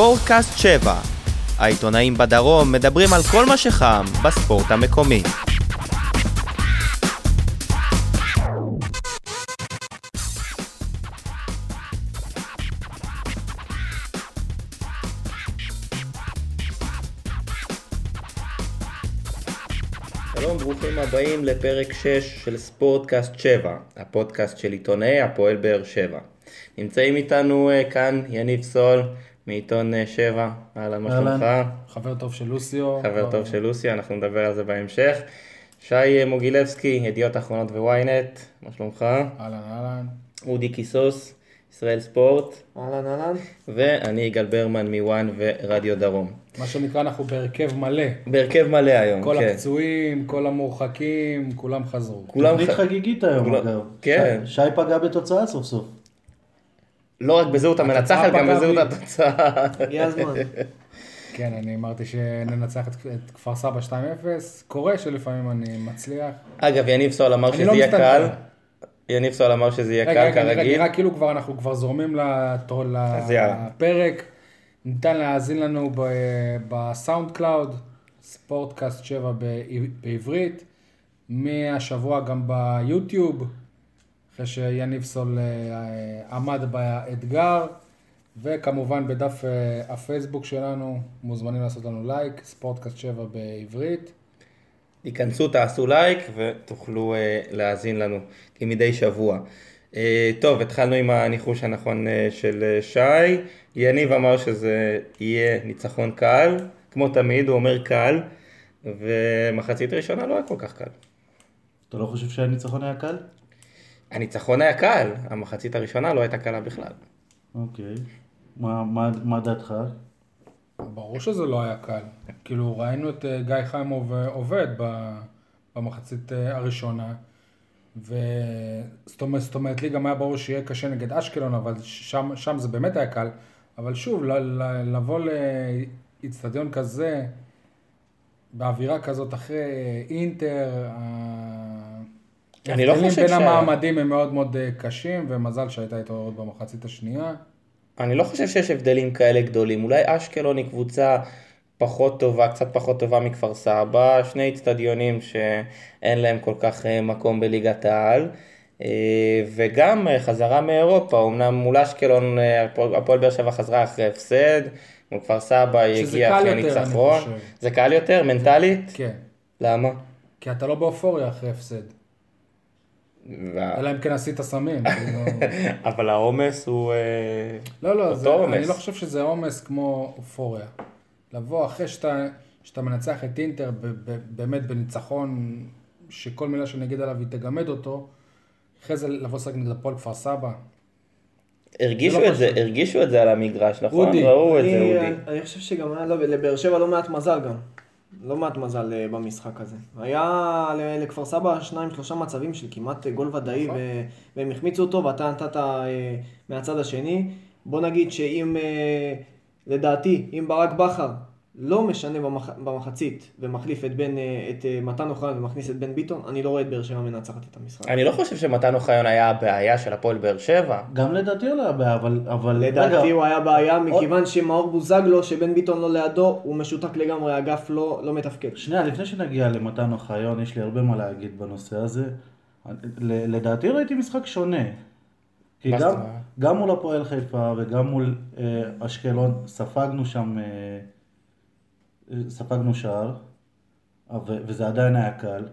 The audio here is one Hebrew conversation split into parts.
ספורטקאסט 7. העיתונאים בדרום מדברים על כל מה שחם בספורט המקומי. שלום, ברוכים הבאים לפרק 6 של ספורטקאסט 7, הפודקאסט של עיתונאי הפועל באר שבע. נמצאים איתנו אה, כאן יניב סול מעיתון 7, אהלן, מה. שלומך? חבר טוב של לוסיו. חבר טוב של לוסי, אנחנו נדבר על זה בהמשך. שי אה, מוגילבסקי, ידיעות אחרונות וויינט, מה שלומך? אהלן אהלן. אודי קיסוס, ישראל ספורט, אהלן אהלן. ואני יגאל ברמן מוואן ורדיו דרום. מה שנקרא אנחנו בהרכב מלא. בהרכב מלא היום, כל כן. הפצועים, כל המורחקים, כולם חזרו. כולם תוכנית ח- חגיגית היום, אגב. כן. שי- שי פגע בתוצאה סוף סוף. לא רק בזהות המנצחת, גם בזהות. התוצאה. הגיע הזמן. כן, אני אמרתי שננצח את, כפר סבא 2-0. קורה שלפעמים אני מצליח. אגב, יניב סול אמר שזה לא יהיה. קל. יניב סול אמר שזה יהיה קל כרגיל. נראה כאילו כבר אנחנו כבר זורמים. לפרק. ניתן להאזין לנו ב SoundCloud, ספורטקאסט 7 ב- בעברית, מהשבוע גם ביוטיוב, אחרי שיניב סול אה, עמד באתגר, וכמובן בדף אה, הפייסבוק שלנו, מוזמנים לעשות לנו לייק, ספורטקאסט 7 בעברית. תיכנסו, תעשו לייק ותוכלו אה, להאזין לנו כמדי שבוע. אה, טוב, התחלנו עם הניחוש הנכון אה, של אה, שי. יניב אמר שזה יהיה ניצחון קל, כמו תמיד, הוא אומר קל, ומחצית ראשונה לא היה כל כך קל. אתה לא חושב שהניצחון היה קל? הניצחון היה קל, המחצית הראשונה לא הייתה קלה בכלל. אוקיי. מה- מה מה דעתך? ברור שזה לא היה קל. כאילו, ראינו את אה, גיא חיימוב אה, עובד ב- במחצית אה, הראשונה, וזאת אומרת, זאת אומרת, לי גם היה ברור שיהיה קשה נגד אשקלון, אבל שם, שם זה באמת היה קל. אבל שוב, ל- ל- לבוא לאיצטדיון כזה, באווירה כזאת אחרי אינטר, ה- אני לא חושב בין ש- המעמדים הם מאוד מאוד אה, קשים, ומזל שהייתה התעוררות במחצית השנייה. אני לא חושב שיש הבדלים כאלה גדולים. אולי אשקלון היא קבוצה פחות טובה, קצת פחות טובה מכפר סבא, שני אצטדיונים שאין להם כל כך אה, מקום בליגת העל. אה, וגם חזרה מאירופה, אמנם מול אשקלון הפועל באר שבע חזרה אחרי הפסד, מול כפר סבא היא הגיעה אחרי ניצחון. זה קל יותר, מנטלית? כן. למה? כי אתה לא באופוריה אחרי הפסד. אלא אם כן עשית סמים. אבל העומס הוא... אה, לא, לא, אותו עומס. אני לא חושב שזה עומס כמו אופוריה. לבוא אחרי שאתה, שאתה מנצח את אינטר ב, ב, באמת בניצחון שכל מילה שאני אגיד עליו היא תגמד אותו, אחרי זה לבוא לשחק נגד הפועל כפר סבא. הרגישו לא את זה. הרגישו את זה על המגרש, נכון? ראו את זה, אני- אודי. אני חושב שגם היה לו- לבאר שבע לא מעט מזל גם. לא מעט מזל אה, במשחק הזה. היה לכפר סבא שניים שלושה מצבים של כמעט אה, גול ודאי נכון. והם החמיצו אותו ואתה נתת אה, מהצד השני. בוא נגיד שאם, לדעתי, אם ברק בכר לא משנה במח... במחצית ומחליף את, בן, אה, את אה, מתן אוחיון ומכניס את בן ביטון, אני לא רואה את באר שבע מנצחת את המשחק. אני לא חושב שמתן אוחיון היה הבעיה של הפועל באר שבע. גם לדעתי הוא לא היה בעיה, אבל... אבל לדעתי רגע, הוא היה בעיה עוד- מכיוון שמאור בוזגלו, שבן ביטון לא לידו, הוא משותק לגמרי, האגף לא, לא מתפקד. שנייה, לפני שנגיע למתן אוחיון, יש לי הרבה מה להגיד בנושא הזה. ל- לדעתי ראיתי משחק שונה. כי גם? גם מול הפועל חיפה וגם מול אה, אשקלון ספגנו שם, אה, ספגנו שער, וזה עדיין היה קל.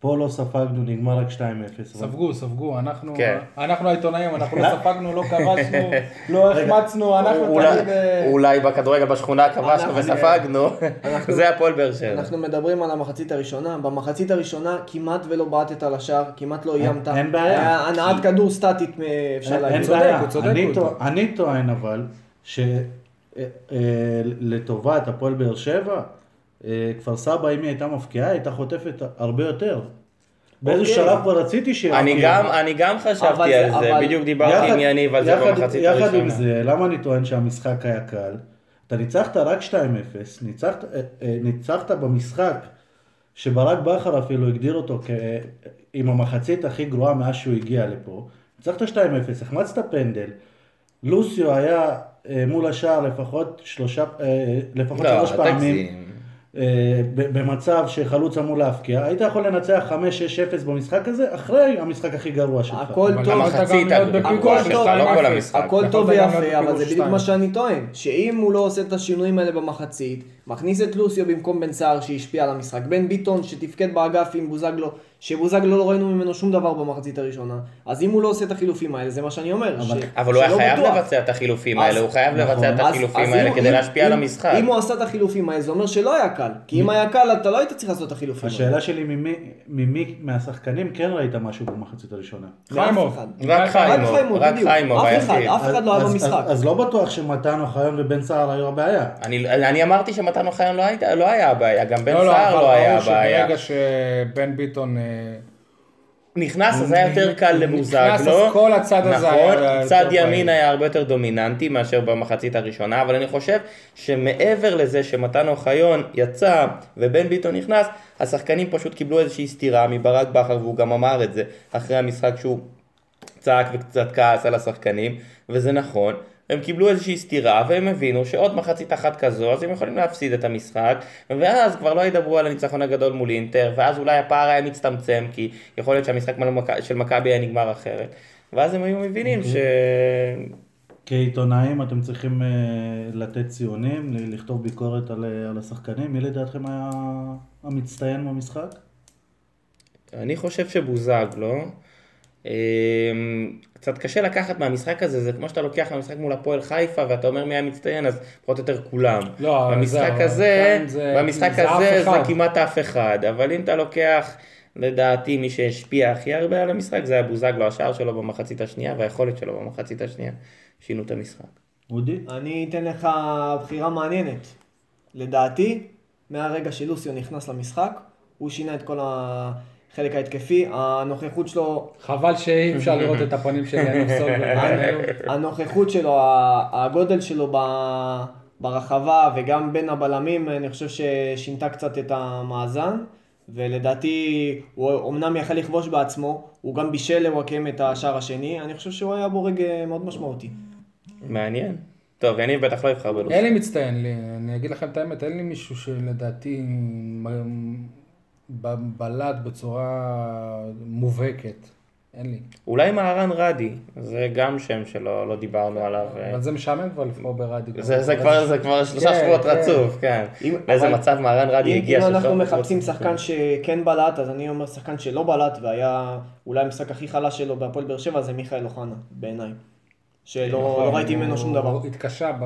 פה לא ספגנו, נגמר רק 2-0. אבל- ספגו, ספגו, אנחנו, כן. אנחנו העיתונאים, אנחנו לא ספגנו, לא כבשנו, לא החמצנו, אנחנו אולי- תמיד... אה, אולי בכדורגל בשכונה כבשנו וספגנו, אנחנו- זה הפועל באר שבע. אנחנו מדברים על המחצית הראשונה, במחצית הראשונה כמעט ולא בעטת לשער, כמעט לא איימת. אין בעיה. הנעת כדור סטטית, אפשר להגיד. אין צודק, בעיה. הוא צודק, אני הוא טוע- צודק. אני טוען אבל, שלטובת הפועל באר שבע, אה, כפר סבא, אם היא הייתה מפקיעה, הייתה חוטפת הרבה יותר. באיזה אוקיי. שלב כבר רציתי שיפקיעו. אני גם, אני גם חשבתי זה- על זה, אבל- בדיוק דיברתי עם יניב על זה במחצית יחד עם הראשונה. זה, למה אני טוען שהמשחק היה קל? אתה ניצחת רק 2-0, ניצחת, אה, אה, ניצחת במשחק שברק בכר אפילו הגדיר אותו כ... עם המחצית הכי גרועה מאז שהוא הגיע לפה. ניצחת 2-0, החמצת פנדל, לוסיו היה אה, מול השער לפחות שלושה, אה, לפחות לא, שלוש פעמים. אה, במצב שחלוץ אמור להפקיע, היית יכול לנצח 5-6-0 במשחק הזה, אחרי המשחק הכי גרוע שלך. הכל טוב. הכל טוב, 2-0. לא כל המשחק. הכל טוב יכולת גם להיות ויפה, אבל זה בדיוק 2. מה שאני טוען. שאם הוא לא עושה את השינויים האלה במחצית, מכניס את לוסיו במקום בן סער שהשפיע על המשחק, בן ביטון שתפקד באגף עם בוזגלו, שבוזגלו לא ראינו ממנו שום דבר במחצית הראשונה, אז אם הוא לא עושה את החילופים האלה, זה מה שאני אומר. אבל- ש- אבל הוא היה חייב בטוח. לבצע את החילופים אז- האלה, הוא חייב נכון. לבצע את אז- החילופים אז האלה אם- כדי אם- להשפיע על אם- המשחק. אם הוא עשה את החילופים האלה, זה אומר שלא היה קל. כי אם היה קל, אתה לא היית צריך לעשות את החילופים האלה. השאלה שלי ממי, ממי מהשחקנים כן ראית משהו במחצית הראשונה. חיימוב. רק חיימוב, רק חיימוב, אף אחד, לא היה אז- במשחק. אז, אז לא בטוח שמתן אוחיון ובן סער היו הבעיה. אני, אני אמרתי שמתן אוחיון לא, היית- לא היה הבעיה, גם בן לא, לא, סער אבל לא היה הבעיה. שברגע שבן ביטון אה, נכנס, אז היה יותר קל נכנס, לבוזגלו. אז כל הצד הזה היה נכון, צד. ימין היה הרבה יותר דומיננטי מאשר במחצית הראשונה, אבל אני חושב שמעבר לזה שמתן אוחיון יצא ובן ביטון נכנס, השחקנים פשוט קיבלו איזושהי סטירה מברק בכר, והוא גם אמר את זה אחרי המשחק שהוא צעק וקצת כעס על השחקנים, וזה נכון. הם קיבלו איזושהי סטירה והם הבינו שעוד מחצית אחת כזו אז הם יכולים להפסיד את המשחק ואז כבר לא ידברו על הניצחון הגדול מול אינטר ואז אולי הפער היה מצטמצם כי יכול להיות שהמשחק של מכבי היה נגמר אחרת ואז הם היו מבינים ש... כעיתונאים אתם צריכים אה, לתת ציונים, לכתוב ביקורת על, אה, על השחקנים. מי לדעתכם היה המצטיין במשחק? אני חושב שבוזגלו, אמ, קצת קשה לקחת מהמשחק הזה, זה כמו שאתה לוקח מהמשחק מול הפועל חיפה ואתה אומר מי המצטיין, אז פחות או יותר כולם. לא, במשחק זהו, הזה, כאן זה- במשחק זה הזה זה. כמעט אף אחד, אבל אם אתה לוקח, לדעתי מי שהשפיע הכי הרבה על המשחק זה היה בוזגלו, השער שלו במחצית השנייה והיכולת שלו במחצית השנייה, שינו את המשחק. אודי? אני אתן לך בחירה מעניינת. לדעתי, מהרגע שלוסיו נכנס למשחק, הוא שינה את כל החלק ההתקפי, הנוכחות שלו, חבל שאי אפשר לראות את הפנים של יניב סול. הנוכחות שלו, הגודל שלו ב- ברחבה וגם בין הבלמים, אני חושב ששינתה קצת את המאזן. ולדעתי, הוא אמנם יכל לכבוש בעצמו, הוא גם בישל לוואקם את השער השני, אני חושב שהוא היה בורג אה, מאוד משמעותי. מעניין. טוב, יניב בטח לא יבחר בלוס. אין לי מצטיין, לי, אני אגיד לכם את האמת, אין לי מישהו שלדעתי בלט בצורה מובהקת. אין לי. אולי מהרן רדי, זה גם שם שלא לא דיברנו עליו. אבל זה משעמם כבר לבחור ברדי. זה, זה, כבר, זה כבר שלושה כן, שבועות כן. רצוף, כן. אם- לאיזה אבל- מצב מהרן רדי אם, הגיע אם אנחנו מחפשים. שחקן שכן בלט, אז אני אומר שחקן שלא בלט והיה אולי המשחק הכי חלש שלו בהפועל באר שבע זה מיכאל אוחנה, בעיניי. שלא נכון, לא ראיתי ממנו שום דבר. הוא התקשה ב...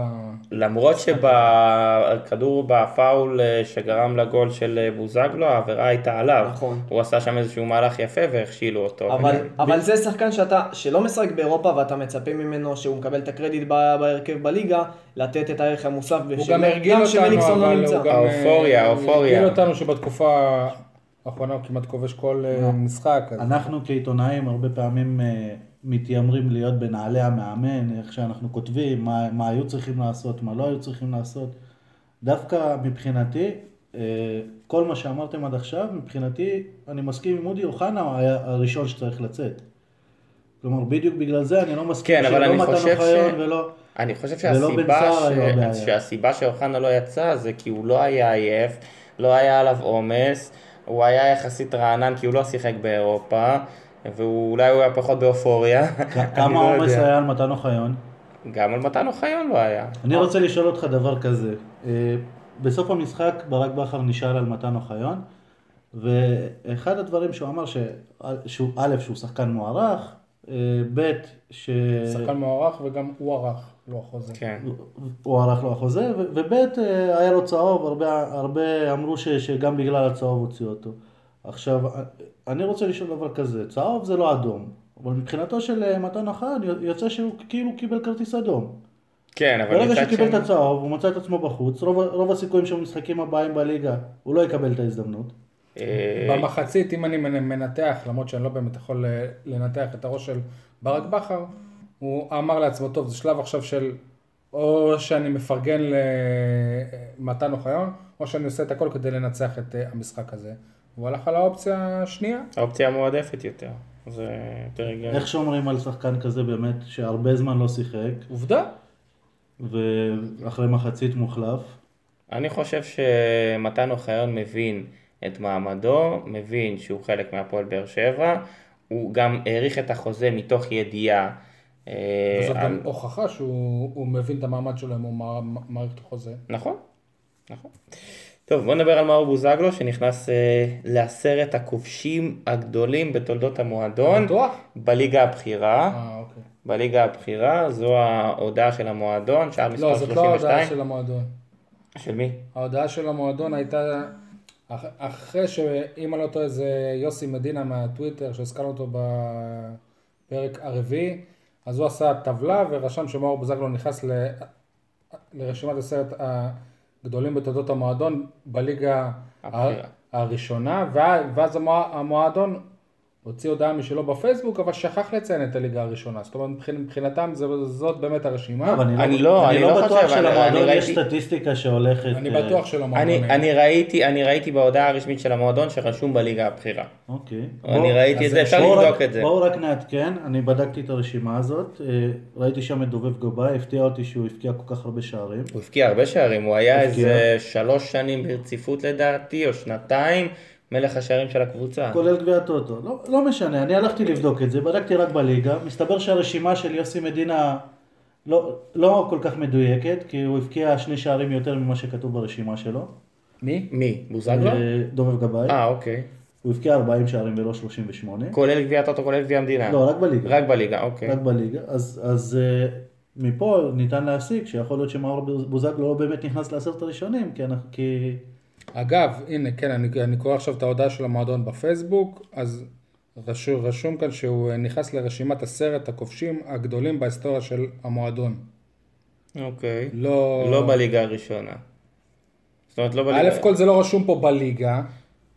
למרות שבכדור בפאול אה, שגרם לגול של אה, בוזגלו, העבירה הייתה עליו. נכון. הוא עשה שם איזשהו מהלך יפה והכשילו אותו. אבל, אני- אבל זה שחקן שאתה, שלא משחק באירופה ואתה מצפה ממנו שהוא מקבל את הקרדיט בהרכב בליגה, לתת את הערך המוסף. הוא ושל- גם הרגיל אותנו, שמליקסון לא אבל נמצא. הוא גם... האופוריה, אה, האופוריה. הרגיל אותנו שבתקופה האחרונה הוא כמעט כובש כל אה, משחק. אנחנו כעיתונאים הרבה פעמים אה, מתיימרים להיות בנעלי המאמן, איך שאנחנו כותבים, מה, מה היו צריכים לעשות, מה לא היו צריכים לעשות. דווקא מבחינתי, אה, כל מה שאמרתם עד עכשיו, מבחינתי, אני מסכים עם אודי אוחנה היה הראשון שצריך לצאת. כלומר, בדיוק בגלל זה אני לא מסכים כן, שלא מתן אוחיון ש- ולא... אני חושב שהסיבה, הבעיה. ש... שהסיבה שאוחנה לא יצא זה כי הוא לא היה עייף, לא היה עליו עומס, הוא היה יחסית רענן כי הוא לא שיחק באירופה, ואולי הוא היה פחות באופוריה. כמה לא עומס יודע. היה על מתן אוחיון? גם על מתן אוחיון לא היה. אני רוצה לשאול אותך דבר כזה. אה, בסוף המשחק ברק בכר נשאל על מתן אוחיון, ואחד הדברים שהוא אמר, ש... שהוא, א', שהוא שחקן מוערך, אה, ב', ש... שחקן מוערך וגם הוא ערך, לא החוזה. כן. הוא ערך לו החוזה, ו- וב' אה, היה לו צהוב, הרבה, הרבה אמרו ש, שגם בגלל הצהוב הוציאו אותו. עכשיו, אני רוצה לשאול דבר כזה, צהוב זה לא אדום, אבל מבחינתו של אה, מתן אוחיון יוצא שהוא כאילו קיבל כרטיס אדום. כן, אבל ברגע שהוא קיבל את. הצהוב, הוא מצא את עצמו בחוץ, רוב, רוב הסיכויים שבמשחקים הבאים בליגה הוא לא יקבל את ההזדמנות. אה, במחצית, אם אני מנתח, למרות שאני לא באמת יכול אה, לנתח את הראש של ברק בכר, הוא אמר לעצמו, טוב, זה שלב עכשיו של או שאני מפרגן למתן אוחיון, או שאני עושה את הכל כדי לנצח את המשחק הזה. הוא הלך על האופציה השנייה. האופציה המועדפת יותר. זה יותר הגיוני. איך שומרים על שחקן כזה באמת, שהרבה זמן לא שיחק, עובדה. ואחרי מחצית מוחלף? אני חושב שמתן אוחיון מבין את מעמדו, מבין שהוא חלק מהפועל באר שבע, הוא גם העריך את החוזה מתוך ידיעה. אה, וזאת על- גם הוכחה שהוא הוא מבין את המעמד שלו אם הוא מע- מעריך את החוזה. נכון, נכון. טוב, בוא נדבר על מאור בוזגלו, שנכנס אה, לעשרת הכובשים הגדולים בתולדות המועדון, בטוח? בליגה הבכירה. אה, אוקיי. בליגה הבכירה, זו ההודעה של המועדון, שער מספר לא, זאת לא ההודעה 32. של המועדון. של מי? ההודעה של המועדון הייתה, אח- אחרי שאם אני לא טועה זה יוסי מדינה מהטוויטר, שהזכרנו אותו בפרק הרביעי, אז הוא עשה טבלה ורשם שמאור בוזגלו נכנס ל- לרשימת עשרת הגדולים בתולדות המועדון בליגה. הראשונה, ואז המוע- המועדון הוציא הודעה משלו בפייסבוק, אבל שכח לציין את הליגה הראשונה. זאת אומרת, מבחינ- מבחינתם זה- זאת באמת הרשימה. אבל אני לא- אני לא בטוח חושב, אני- שלמועדון אני יש ראיתי- סטטיסטיקה שהולכת... אני אה, בטוח שלמועדון אני. אני, ראיתי, אני ראיתי בהודעה הרשמית של המועדון שרשום בליגה הבכירה. אוקיי. אני בוא- ראיתי את זה, אפשר לבדוק את זה. בואו רק נעדכן, אני בדקתי את הרשימה הזאת, אה, ראיתי שם את דובב גבאי, הפתיע אותי שהוא הבקיע כל כך הרבה שערים. הוא הבקיע הרבה שערים, הוא היה. איזה שלוש שנים ברציפות לדעתי, או שנתיים, מלך השערים של הקבוצה. כולל גביע טוטו. לא, לא משנה, אני הלכתי לבדוק את זה, בדקתי רק בליגה, מסתבר שהרשימה של יוסי מדינה לא, לא כל כך מדויקת, כי הוא הבקיע שני שערים יותר ממה שכתוב ברשימה שלו. מי? מי? בוזגלו? אה, דובב גבאי. אה, אוקיי. הוא הבקיע 40 שערים ולא 38. כולל גביע טוטו, כולל גביע המדינה. לא, רק בליגה. רק בליגה, אוקיי. רק בליגה. אז, אז אה, מפה ניתן להסיק שיכול להיות שמאור בוזגלו לא באמת נכנס לעשרת הראשונים, כי, אנחנו- כי אגב, הנה, כן, אני, אני קורא עכשיו את ההודעה של המועדון בפייסבוק, אז רשום, רשום כאן שהוא אה, נכנס לרשימת עשרת הכובשים הגדולים בהיסטוריה של המועדון. אוקיי. לא... לא בליגה הראשונה. זאת אומרת, לא בליגה... א' כל זה לא רשום פה בליגה,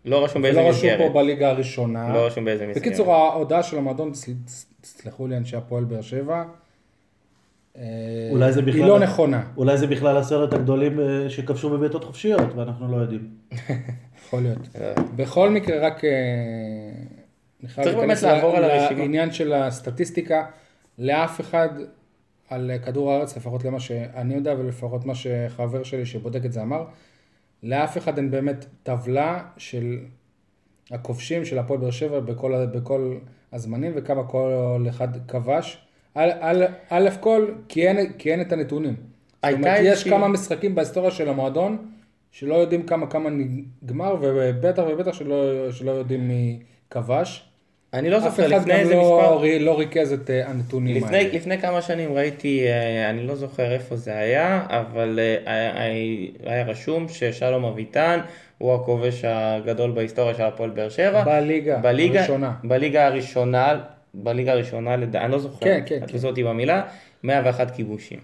לא רשום באיזה ולא רשום מסגרת. פה בליגה הראשונה. לא רשום באיזה מסגרת. בקיצור, ההודעה של המועדון, סל- תסלחו לי אנשי הפועל באר שבע, אולי זה בכלל... היא לא נכונה, אולי זה בכלל עשרת הגדולים אה, שכבשו בבעיטות חופשיות, ואנחנו לא יודעים. יכול להיות. אה, בכל מקרה, רק אה, צריך באמת לעבור על הרשימה. לעניין של הסטטיסטיקה, לאף אחד על כדור הארץ, לפחות למה שאני יודע ולפחות מה שחבר שלי שבודק את זה אמר, לאף אחד אין באמת טבלה של הכובשים של הפועל באר שבע בכל, בכל הזמנים וכמה כל אחד כבש. א', כל, כי אין, כי אין את הנתונים. זאת אומרת, יש כמה משחקים בהיסטוריה של המועדון שלא יודעים כמה כמה נגמר, ובטח ובטח שלא, שלא יודעים מי כבש. אני לא אף זוכר אחד לפני גם איזה לא, מספר. רי- לא ריכז את אה, הנתונים לפני, האלה. לפני כמה שנים ראיתי, אה, אני לא זוכר איפה זה היה, אבל אה, היה, היה רשום ששלום אביטן הוא הכובש הגדול בהיסטוריה של הפועל באר שבע. בליגה בליגה הראשונה. בליגה הראשונה, בליגה הראשונה, לד... אני לא זוכר, כן, כן, את כן. תפסו אותי במילה, 101 כיבושים.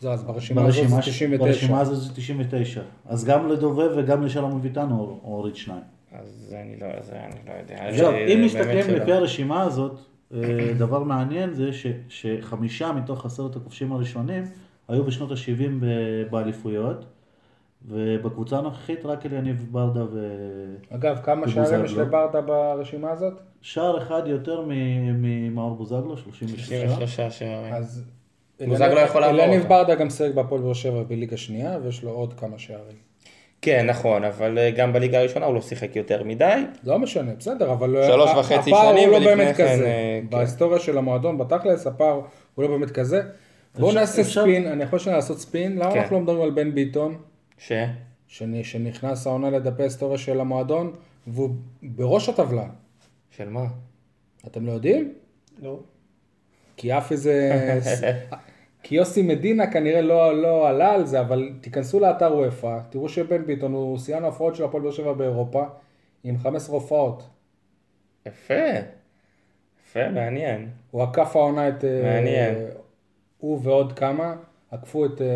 זהו, אז ברשימה הזאת ברשימה, זה ש- 99. ברשימה הזאת זה 99. אז גם לדובב וגם לשלום אביטן הוריד שניים. אז אני לא, זה אני לא יודע. עכשיו, זה- אם זה מסתכלים. לפי הרשימה הזאת, אה, דבר מעניין זה ש, שחמישה מתוך עשרת הכובשים הראשונים היו בשנות ה-70 באליפויות, ובקבוצה הנוכחית רק אליניב ברדה אגב, כמה. שערים יש לברדה ברשימה הזאת? ושער אחד יותר מ- ממאור בוזגלו, 36. 63 שערים. אז... בוזגלו יכול לעבור אלניב אותה. ברדה גם שיחק בהפועל באר שבע בליגה שנייה, ויש לו עוד כמה שערים. כן, נכון, אבל אה, גם בליגה הראשונה הוא לא שיחק יותר מדי. לא משנה, בסדר, אבל... שלוש וחצי הפער שנים, הוא לא ולפני באמת כן, כזה. אה, כן. בהיסטוריה של המועדון, בתכלס, הפער הוא לא באמת כזה. בואו נעשה אפשר- ספין, אני יכול לעשות ספין? למה כן. אנחנו לא מדברים על בן ביטון, ש? שנ- שנכנס העונה לדפי ההיסטוריה של המועדון, והוא בראש הטבלה. של מה? אתם לא יודעים? לא. כי אף איזה... כי יוסי מדינה כנראה לא, לא עלה על זה, אבל תיכנסו לאתר אופ"א, תראו שבן ביטון הוא שיאן ההופעות של הפועל באר שבע באירופה, עם 15 הופעות. יפה. יפה, מעניין. הוא עקף העונה את... אה, מעניין. הוא ועוד כמה, עקפו את אה,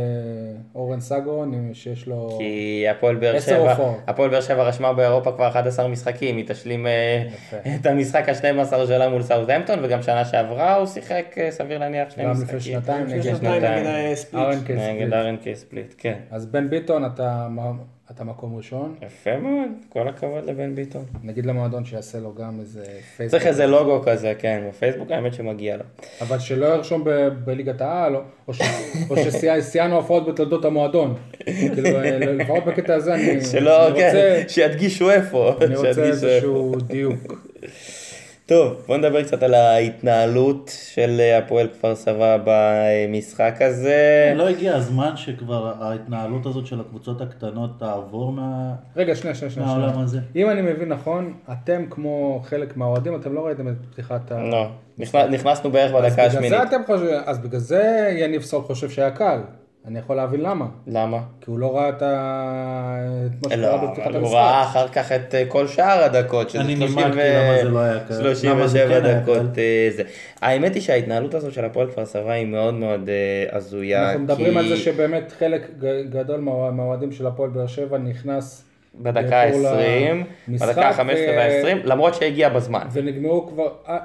אורן סגרון, שיש לו... כי הפועל באר עשר שבע. הפועל באר שבע רשמה באירופה כבר 11 משחקים, היא תשלים אה, יפה. את המשחק ה-12 שלה מול סאוטהמפטון, וגם שנה שעברה הוא שיחק, אה, סביר להניח, שני גם משחקים. לפני שנתיים לפני נגד שנתיים. נגד ספליט. RNK ס. נגד RNK ספליט, כן. אז בן ביטון, אתה אתה מקום ראשון. יפה מאוד, כל הכבוד לבן ביטון. נגיד למועדון שיעשה לו גם איזה פייסבוק. צריך איזה לוגו כזה, כן, בפייסבוק האמת שמגיע לו. אבל שלא ירשום ב- בליגת העל, או- או ש- או שסייענו הפרעות בתולדות המועדון. כאילו, אה, לפחות בקטע הזה אני שלא, אני כן, רוצה- שידגישו איפה. אני רוצה איזשהו דיוק. טוב, בוא נדבר קצת על ההתנהלות של הפועל כפר סבא במשחק הזה. לא הגיע הזמן שכבר ההתנהלות הזאת של הקבוצות הקטנות תעבור מה... רגע, שנייה, שנייה, שנייה. מהעולם. הזה. אם אני מבין נכון, אתם כמו חלק מהאוהדים, אתם לא ראיתם את פתיחת ה... לא, נכנס- נכנסנו בערך אז בדקה בגלל השמינית. זה אתם חושבים, אז בגלל זה יניב סול חושב שהיה קל. אני יכול להבין למה. למה? כי הוא לא ראה את ה- את מה לא, שקרה בפתיחת אבל הוא המשחק. ראה אחר כך את אה, כל שאר הדקות, שזה אני 30 נימקתי ו- למה זה לא 37 כן דקות. אה, זה. האמת היא שההתנהלות הזאת של הפועל כפר סבא היא מאוד מאוד אה, הזויה. אנחנו מדברים כי על זה שבאמת חלק גדול מה- מהאוהדים של הפועל באר שבע נכנס בדקה באיחור ה-20, למשחק, בדקה ה-15 ו- וה-20, למרות שהגיע בזמן. ונגמרו כבר, א-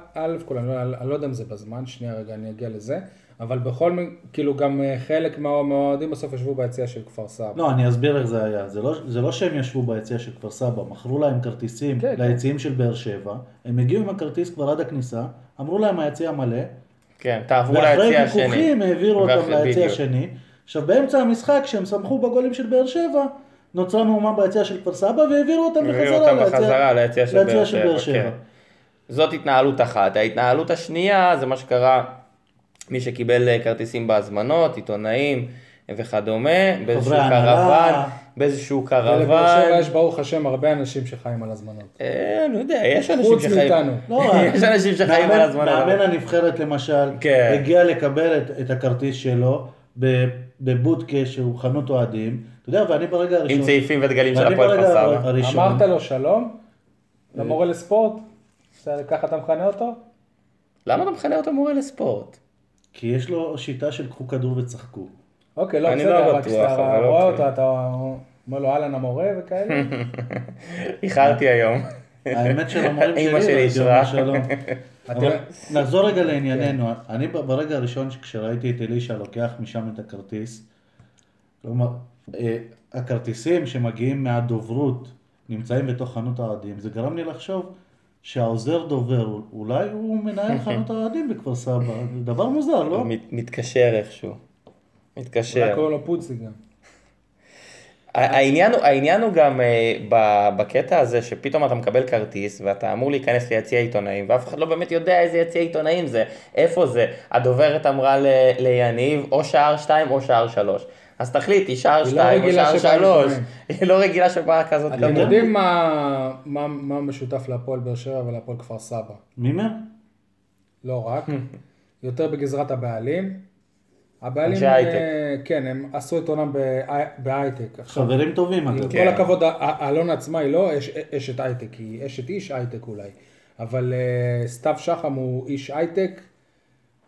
לא, אני לא יודע אם זה בזמן, שנייה רגע, אני אגיע לזה, אבל בכל מקרה, כאילו גם אה, חלק מה- מהאוהדים בסוף ישבו ביציע של כפר סבא. לא, אני אסביר איך זה היה. זה לא, זה לא שהם ישבו ביציע של כפר סבא, מכרו להם כרטיסים כן, כן. ליציעים של באר שבע, הם הגיעו עם הכרטיס כבר עד הכניסה, אמרו להם היציע מלא, כן, תעברו ואחרי ליציע השני. ויכוחים העבירו אותם ואחרי- ליציע. השני. עכשיו באמצע המשחק, כשהם שמחו בגולים של באר שבע, נוצרה מהומה ביציע של כפר סבא והעבירו אותם בחזרה ליציע של באר שבע, שבע. כן. זאת התנהלות אחת. ההתנהלות השנייה זה מה שקרה, מי שקיבל אה, כרטיסים בהזמנות, עיתונאים וכדומה, באיזשהו. קרוון, באיזשהו ולבאר שבע קרוון. יש ברוך השם הרבה אנשים שחיים על הזמנות. אה, אני יודע, יש אנשים חוץ שחיים... מאיתנו. לא, יש אנשים שחיים על הזמן. מאמן הנבחרת למשל, כן. הגיע לקבל את, את הכרטיס שלו ב- בבודקה שהוא חנות אוהדים, אתה יודע, ואני ברגע הראשון, עם צעיפים ודגלים של הפועל כפר סבא. אמרת לו שלום? למורה לספורט? בסדר, ככה אתה מכנה אותו? למה אתה מכנה אותו מורה לספורט? כי יש לו שיטה של קחו כדור וצחקו. אוקיי, לא בסדר, לא אבל בטוח, כשאתה רואה אוקיי. אותו, אתה אומר לו אהלן המורה וכאלה? איחרתי היום. האמת שלמורים שלי, אמא שלי לא הייתי אישרה. אומר שלום. אבל אתה- נחזור רגע לענייננו, אני ברגע הראשון כשראיתי את אלישע לוקח משם את הכרטיס, כלומר, אה, הכרטיסים שמגיעים מהדוברות נמצאים בתוך חנות האוהדים, זה גרם לי לחשוב שהעוזר דובר, אולי הוא מנהל חנות האוהדים בכפר סבא, זה דבר מוזר, לא? מת- מתקשר איכשהו. מתקשר. אולי קוראים לו פוצי גם. העניין הוא, העניין הוא גם ב- בקטע הזה שפתאום אתה מקבל כרטיס ואתה אמור להיכנס ליציע עיתונאים ואף אחד לא באמת יודע איזה יציע עיתונאים זה, איפה זה. הדוברת אמרה ל- ליניב או שער 2 או שער 3. אז תחליטי, שער לא 2 או שער שבאים 3. עיתונאים. היא לא רגילה שבאה כזאת אתם כמות. יודעים מה- מה מה משותף להפועל באר שבע ולהפועל כפר סבא? מימר? לא רק, יותר בגזרת הבעלים. הבעלים, אנשי הייטק. אה, כן, הם עשו את הונם בהי- בהייטק. חברים טובים, עם אגב. כן. כל הכבוד, ה- ה- אלונה עצמה היא לא אש- אשת הייטק, היא אשת איש הייטק אולי. אבל אה, סתיו שחם הוא איש הייטק,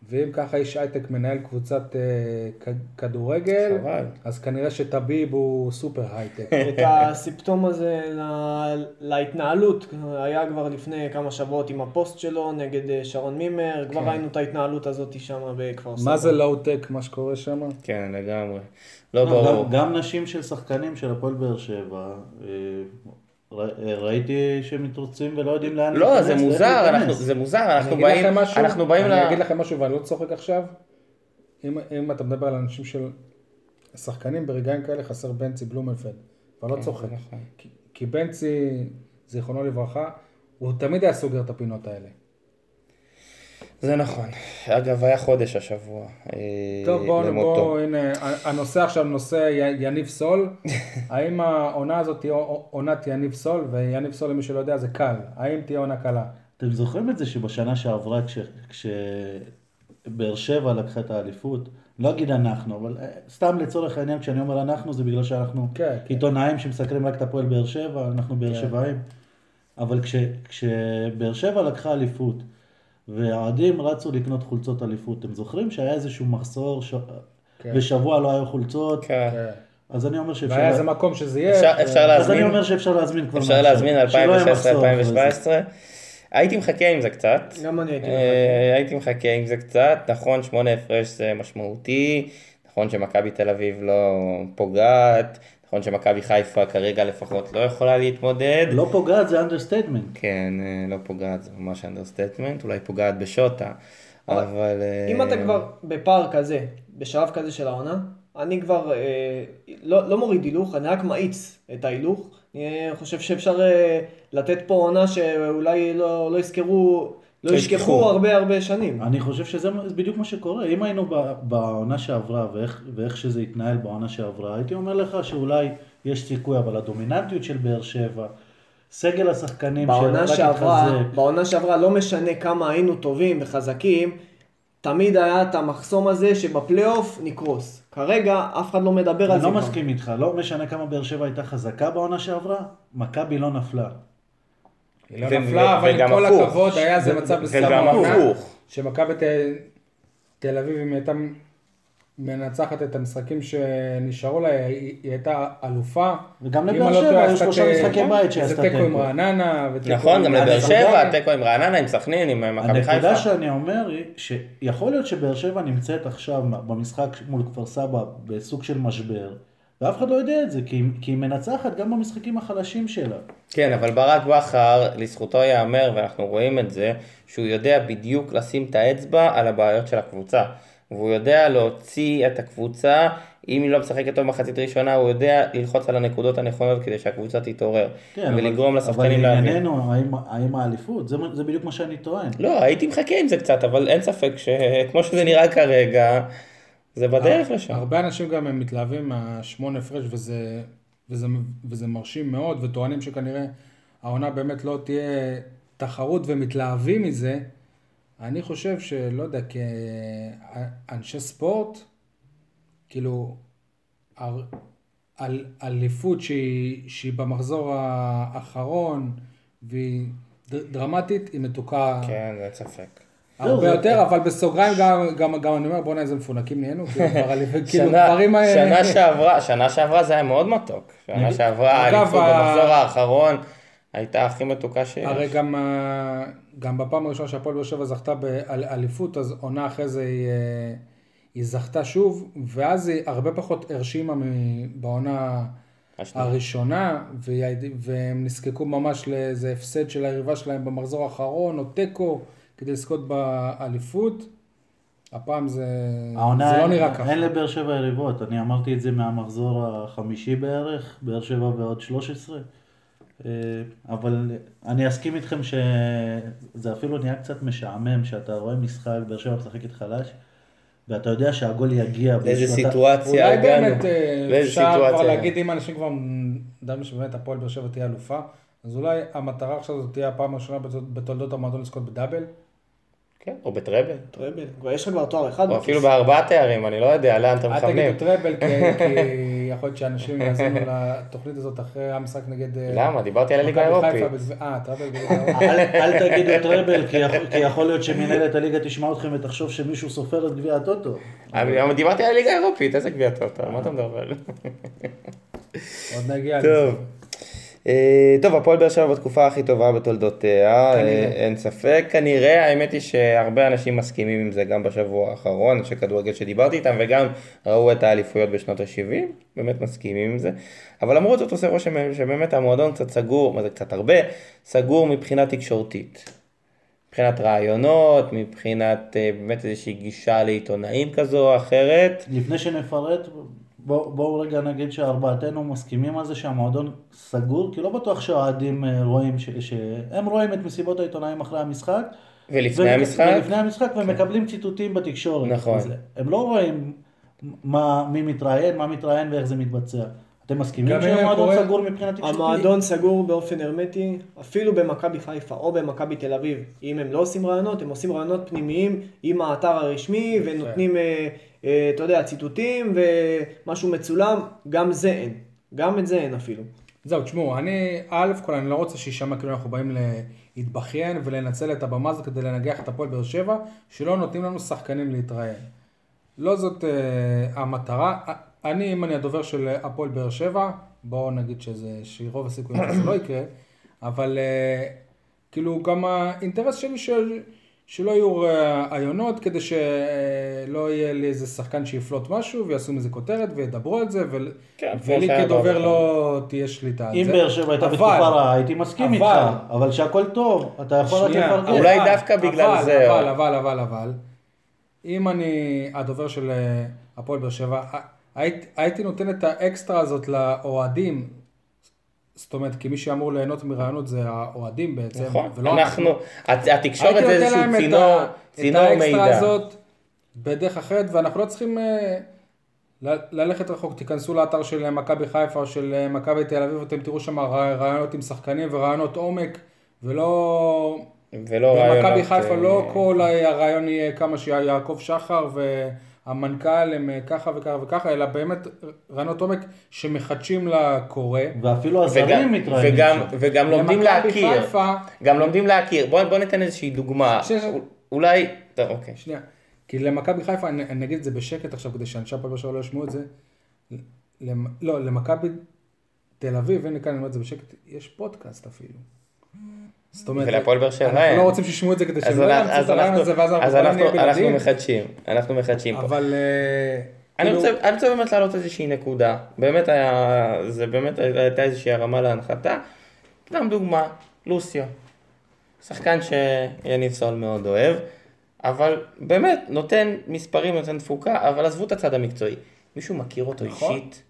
ואם ככה איש הייטק מנהל קבוצת אה, כדורגל, חבל. אז כנראה שטביב הוא סופר הייטק. את הסימפטום הזה ל- להתנהלות היה כבר לפני כמה שבועות עם הפוסט שלו נגד אה, שרון מימר, כבר ראינו את ההתנהלות הזאת שם בכפר סבא. מה זה לואו-טק, מה שקורה שם? כן, לגמרי. לא לא, ברור. גם, גם נשים של שחקנים של הפועל באר שבע, אה, ראיתי שהם מתרוצצים ולא יודעים לאן לא, זה מוזר. אנחנו- זה מוזר, אני אנחנו באים, אנחנו באים ל... אני אגיד לכם משהו ואני לא צוחק עכשיו. אם, אם אתה מדבר על אנשים של שחקנים ברגעים כאלה חסר בנצי בלומנפלד. ואני לא צוחק. נכון. כי, כי בנצי, זיכרונו לברכה, הוא תמיד היה סוגר את הפינות האלה. זה נכון. אגב, היה חודש השבוע. אה, טוב, בואו. בואו, הנה, הנושא עכשיו נושא יניב סול. האם העונה הזאת תהיה עונת יניב סול? ויניב סול, למי שלא יודע, זה קל. האם תהיה עונה קלה? אתם זוכרים את זה שבשנה שעברה כש- כשבאר שבע לקחה את האליפות, לא אגיד אנחנו, אבל אה, סתם לצורך העניין כשאני אומר אנחנו זה בגלל שאנחנו כן, כן. עיתונאים שמסקרים רק את הפועל באר שבע, אנחנו באר כן. שבעים. אבל כש, כשבאר שבע לקחה אליפות והאוהדים רצו לקנות חולצות אליפות, אתם זוכרים שהיה איזשהו מחסור ש... כן. ושבוע לא היו חולצות? כן. אז אני אומר שאפשר... והיה איזה מקום שזה יהיה. אפשר- אפשר אז להזמין. אני אומר שאפשר להזמין כבר אפשר. להזמין שלא יהיה מחסור אחרי זה. 2016-2017. הייתי מחכה עם זה קצת. גם אני הייתי אה, הייתי מחכה עם זה קצת. נכון, שמונה הפרש זה משמעותי. נכון שמכבי תל אביב לא פוגעת, נכון שמכבי חיפה כרגע לפחות לא יכולה להתמודד. לא פוגעת זה understatement. כן, אה, לא פוגעת, זה ממש understatement, אולי פוגעת בשוטה, אבל... אה, אם אתה כבר בפער כזה, בשלב כזה של העונה, אני כבר אה, לא, לא מוריד הילוך, אני רק מאיץ את ההילוך. אני חושב שאפשר אה, לתת פה עונה שאולי לא, לא יזכרו, לא לא ישכחו. הרבה הרבה שנים. אני חושב שזה בדיוק מה שקורה. אם היינו בעונה שעברה ואיך, ואיך שזה התנהל בעונה שעברה, הייתי אומר לך שאולי יש סיכוי, אבל הדומיננטיות של באר שבע, סגל השחקנים בעונה שעברה, התחזק, בעונה שעברה לא משנה כמה היינו טובים וחזקים, תמיד היה את המחסום הזה שבפלייאוף נקרוס. כרגע אף אחד לא מדבר על אני זה לא כבר. מסכים איתך, לא משנה כמה באר שבע הייתה חזקה בעונה שעברה, מכבי לא נפלה. היא לא ו- נפלה, אבל וגם עם כל הפוך. הכבוד, היה איזה ו- מצב מסוים וגם הפוך. שמכבי ת- תל אביב, אם היא הייתה מנצחת את המשחקים שנשארו לה, היא היא הייתה אלופה. וגם לבאר לא שבע עשתה שלושה ת- משחקי בית איזה שעשתה תיקו עם תיקו. רעננה. נכון, גם באר לבאר שבע. תיקו עם רעננה, עם סכנין, עם מכבי הנקודה חיפה. שאני אומר היא, שיכול להיות שבאר שבע נמצאת עכשיו במשחק מול כפר סבא בסוג של משבר, ואף אחד לא יודע את זה, כי, כי היא מנצחת גם במשחקים החלשים שלה. כן, אבל ברק בכר, לזכותו ייאמר, ואנחנו רואים את זה, שהוא יודע בדיוק לשים את האצבע על הבעיות של הקבוצה. והוא יודע להוציא את הקבוצה, אם היא לא משחקת טוב מחצית ראשונה, הוא יודע ללחוץ על הנקודות הנכונות כדי שהקבוצה תתעורר. כן, ולגרום אבל, לשחקנים אבל להבין. לענייננו, האם, האם האליפות, זה, זה בדיוק מה שאני טוען. לא, הייתי מחכה עם זה קצת, אבל אין ספק שכמו שזה נראה כרגע, זה בדרך לשם. הרבה אנשים גם הם מתלהבים מהשמונה הפרש וזה, וזה, וזה מרשים מאוד וטוענים שכנראה העונה באמת לא תהיה תחרות ומתלהבים מזה. אני חושב שלא יודע, כאנשי ספורט, כאילו, על אליפות שהיא, שהיא במחזור האחרון והיא דרמטית, היא מתוקה כן, אין ספק. הרבה לא, זה- יותר, אבל בסוגריים גם, אני אומר, בוא'נה איזה מפונקים נהיינו, כאילו, אליפות, כאילו, דברים האלה... שנה שעברה, שנה שעברה זה היה מאוד מתוק. שנה שעברה ה- במחזור האחרון הייתה הכי מתוקה שיש. הרי גם, אה, גם בפעם הראשונה שהפועל באר שבע זכתה באליפות, אז עונה אחרי זה היא, אה, היא זכתה שוב, ואז היא הרבה פחות הרשימה בעונה. הראשונה, והיא- והם נזקקו ממש לאיזה הפסד של היריבה שלהם במחזור האחרון, או תיקו, כדי לזכות באליפות. הפעם זה, העונה זה לא אין- נראה ככה. אין לבאר שבע יריבות, אני אמרתי את זה מהמחזור החמישי בערך, באר שבע ועוד 13. אה, אבל אני אסכים איתכם שזה אפילו נהיה קצת משעמם, שאתה רואה משחק, באר שבע משחקת חלש, ואתה יודע שהגול יגיע. לאיזה סיטואציה אולי הגענו. באמת אה, אפשר כבר להגיד, אם אנשים כבר מדברים שבאמת הפועל באר שבע תהיה אלופה, אז אולי המטרה עכשיו זאת תהיה הפעם הראשונה בתול- בתולדות המועדון לזכות בדאבל. כן, או בטראבל. טראבל, כבר יש לך כבר תואר אחד. או בכיס. אפילו בארבעה תארים, אני לא יודע לאן אתם אל מכוונים. תגידו טראבל, כי כי יכול להיות שאנשים יאזינו לתוכנית הזאת אחרי המשחק נגד... אה, למה? דיברתי על הליגה האירופית. אה, טראבל. אל, אל תגידו טראבל, כי, יכול- כי יכול להיות שמנהלת הליגה תשמע אתכם ותחשוב שמישהו סופר את גביע הטוטו. דיברתי על הליגה האירופית, איזה גביע טוטו, על מה אתה מדבר? עוד נגיע לזה. טוב. אה, טוב, הפועל באר שבע בתקופה הכי טובה בתולדותיה, כנראה. אה, אין ספק. כנראה, האמת היא שהרבה אנשים מסכימים עם זה גם בשבוע האחרון, אנשי כדורגל שדיברתי איתם, וגם ראו את האליפויות בשנות ה-70, באמת מסכימים עם זה. אבל למרות זאת עושה רושם שבאמת המועדון קצת סגור, מה זה קצת הרבה, סגור מבחינה תקשורתית. מבחינת רעיונות, מבחינת אה, באמת איזושהי גישה לעיתונאים כזו או אחרת. לפני שנפרט, בואו בוא רגע נגיד שארבעתנו מסכימים על זה שהמועדון סגור, כי לא בטוח שהאוהדים אה, רואים, ש, שהם רואים את מסיבות העיתונאים אחרי המשחק. ולפני ו- המשחק? כן. ולפני המשחק, ומקבלים ציטוטים בתקשורת. נכון. אז הם לא רואים מה, מי מתראיין, מה מתראיין ואיך זה מתבצע. אתם מסכימים שהמועדון סגור מבחינה תקשורתית? המועדון סגור באופן הרמטי, אפילו במכבי חיפה או במכבי תל אביב. אם הם לא עושים רעיונות, הם עושים רעיונות פנימיים עם האתר הרשמי ונותנים, אה, אה, אתה יודע, ציטוטים ומשהו מצולם, גם זה אין. גם את זה אין אפילו. זהו, תשמעו, אני, א' כל אני לא רוצה שיישמע כאילו אנחנו באים להתבכיין ולנצל את הבמה הזאת כדי לנגח את הפועל באר שבע, שלא נותנים לנו שחקנים להתראיין. לא זאת uh, המטרה. אני, אם אני הדובר של הפועל באר שבע, בואו נגיד שזה, שרוב הסיכויים שזה לא יקרה, אבל uh, כאילו גם האינטרס שלי של, שלא יהיו רעיונות כדי שלא יהיה לי איזה שחקן שיפלוט משהו ויעשו מזה כותרת וידברו על זה ול... כן, ולי כדובר. לא תהיה שליטה על אם זה. באר שבע הייתה בתקופה רעה, הייתי מסכים איתך, אבל- אבל שהכל טוב, אתה יכול רק לפרגן. אולי אבל- דווקא בגלל אבל, זה, אבל, או- אבל, אבל, אבל, אם אני הדובר של אה, הפועל באר שבע, הייתי, הייתי נותן את האקסטרה הזאת לאוהדים, זאת אומרת, כי מי שאמור ליהנות מרעיונות זה האוהדים בעצם, נכון, ולא אנחנו, הת- התקשורת הייתי זה נותן איזשהו להם את צינור, ה- צינור את האקסטרה מידע. הזאת בדרך אחרת, ואנחנו לא צריכים אה, ל- ללכת רחוק. תיכנסו לאתר של מכבי חיפה או של אה, מכבי תל אביב, אתם תראו שם רע- רעיונות עם שחקנים ורעיונות עומק, ולא... ולא רעיונות. במכבי חיפה אה, לא כל הרעיון יהיה כמה שיעקב שחר והמנכ"ל הם אה, ככה וככה וככה, אלא באמת רעיונות עומק שמחדשים לקורא. ואפילו וגם, הזרים מתראיינים וגם. וגם לומדים להכיר, חיפה- גם לומדים להכיר, בוא, בוא ניתן איזושהי דוגמה, שנייה, שנייה. אולי, טוב, אוקיי, שנייה, כי למכבי חיפה, אני, אני אגיד את זה בשקט עכשיו כדי שאנשי הפועל באר לא ישמעו את זה, למ, לא, למכבי תל אביב, הנה כאן אני אומר את זה בשקט, יש פודקאסט אפילו. זאת אומרת, ולהפועל באר שבע אנחנו. לא רוצים שישמעו את זה כדי שהם לא אנחנו- יאמצו את הרעיון אנחנו- הזה, ואז אנחנו אנחנו נהיה אנחנו בלעדיים. מחדשים, אנחנו מחדשים פה. אבל... אה, אני כאילו- רוצה, אני רוצה באמת להעלות איזושהי נקודה, באמת היה, זה באמת הייתה איזושהי הרמה להנחתה, סתם דוגמה, לוסיו, שחקן שיניב סול מאוד אוהב, אבל באמת נותן מספרים, נותן תפוקה, אבל עזבו את הצד המקצועי, מישהו מכיר אותו נכון. אישית?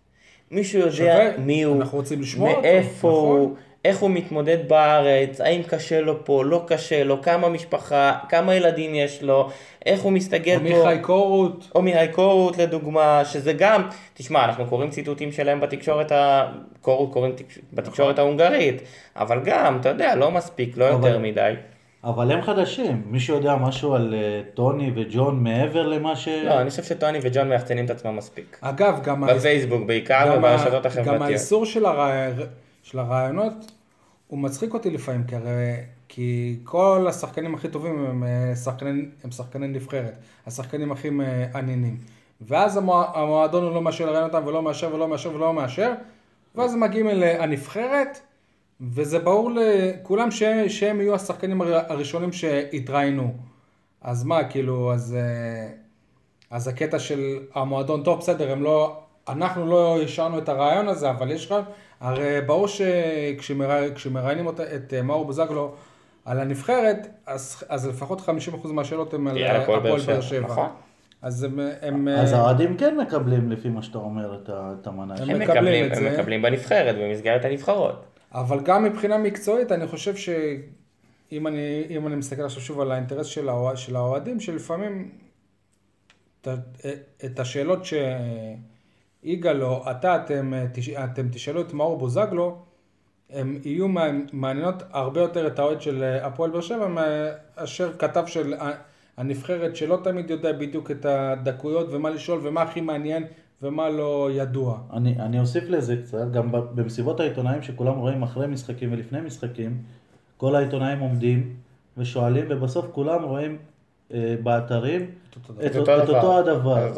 מישהו יודע שווה, מי הוא, אנחנו מאיפה נכון. הוא, איך הוא מתמודד בארץ, האם קשה לו פה, לא קשה לו, כמה משפחה, כמה ילדים יש לו, איך הוא מסתגל פה. מיכאי קורות, או מהייקורות לדוגמה, שזה גם, תשמע, אנחנו קוראים ציטוטים שלהם בתקשורת, ה... קורות קוראים תקש... בתקשורת ההונגרית, אבל גם, אתה יודע, לא מספיק, לא אבל- יותר מדי. אבל הם חדשים, מישהו יודע משהו על אה, טוני וג'ון מעבר למה ש... לא, אני חושב שטוני וג'ון מייחצנים את עצמם מספיק. אגב, גם, ה- בפייסבוק בעיקר גם, ה- וברשתות גם החברתיות. האיסור של, הרע... של הרעיונות, הוא מצחיק אותי לפעמים, כי, הרי... כי כל השחקנים הכי טובים הם, אה, שחקני... הם שחקני נבחרת, השחקנים הכי אה, עניינים. ואז המוע... המועדון הוא לא מאשר לראיין אותם ולא מאשר ולא מאשר ולא מאשר, ואז מגיעים אל אה, הנבחרת, וזה ברור לכולם שהם, שהם יהיו השחקנים הר- הראשונים שהתראיינו. אז מה, כאילו, אז, אז הקטע של המועדון, טוב, בסדר, הם לא, אנחנו לא השארנו את הרעיון הזה, אבל יש רעיון, הרי ברור שכשמראיינים אותה- את אה, מאור בוזגלו על הנבחרת, אז, אז לפחות 50% מהשאלות הן על הפועל באר שבע. נכון. אז הם, הם, אז אה, האוהדים כן מקבלים, לפי מה שאתה אומר, את המנה הם שלהם. הם מקבלים מקבלים, את הם זה. מקבלים בנבחרת, במסגרת הנבחרות. אבל גם מבחינה מקצועית, אני חושב שאם אני, אם אני מסתכל עכשיו שוב על האינטרס של, האוה- של האוהדים, שלפעמים את, את השאלות שיגאל או אתה, אתם, תש- אתם תשאלו את מאור בוזגלו, הם יהיו מע- מעניינות הרבה יותר את האוהד של הפועל באר שבע, מאשר כתב של הנבחרת שלא תמיד יודע בדיוק את הדקויות ומה לשאול ומה הכי מעניין ומה לא ידוע. אני, אני אוסיף לזה קצת, גם ב- במסיבות העיתונאים שכולם רואים אחרי משחקים ולפני משחקים, כל העיתונאים עומדים ושואלים, ובסוף כולם רואים אה, באתרים את, אותו את דבר. אותו הדבר.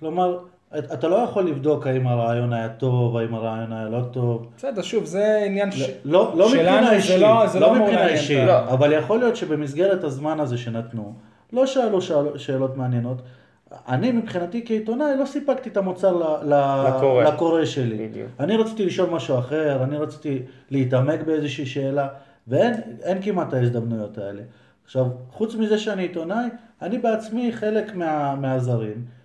כלומר, את- אתה לא יכול לבדוק האם הרעיון היה טוב, האם הרעיון היה לא טוב. בסדר, שוב, זה עניין ש... לא, לא מבחינה זה אישית, לא- זה לא אמור מבחינה אישית, את ה- אבל יכול להיות שבמסגרת הזמן הזה שנתנו, לא שאלו שאל, שאלות מעניינות. אני מבחינתי כעיתונאי לא סיפקתי את המוצר ל, לקורא. לקורא שלי. בדיוק. אני רציתי לשאול משהו אחר, אני רציתי להתעמק באיזושהי שאלה, ואין אין כמעט ההזדמנויות האלה. עכשיו, חוץ מזה שאני עיתונאי, אני בעצמי חלק מה, מהזרים.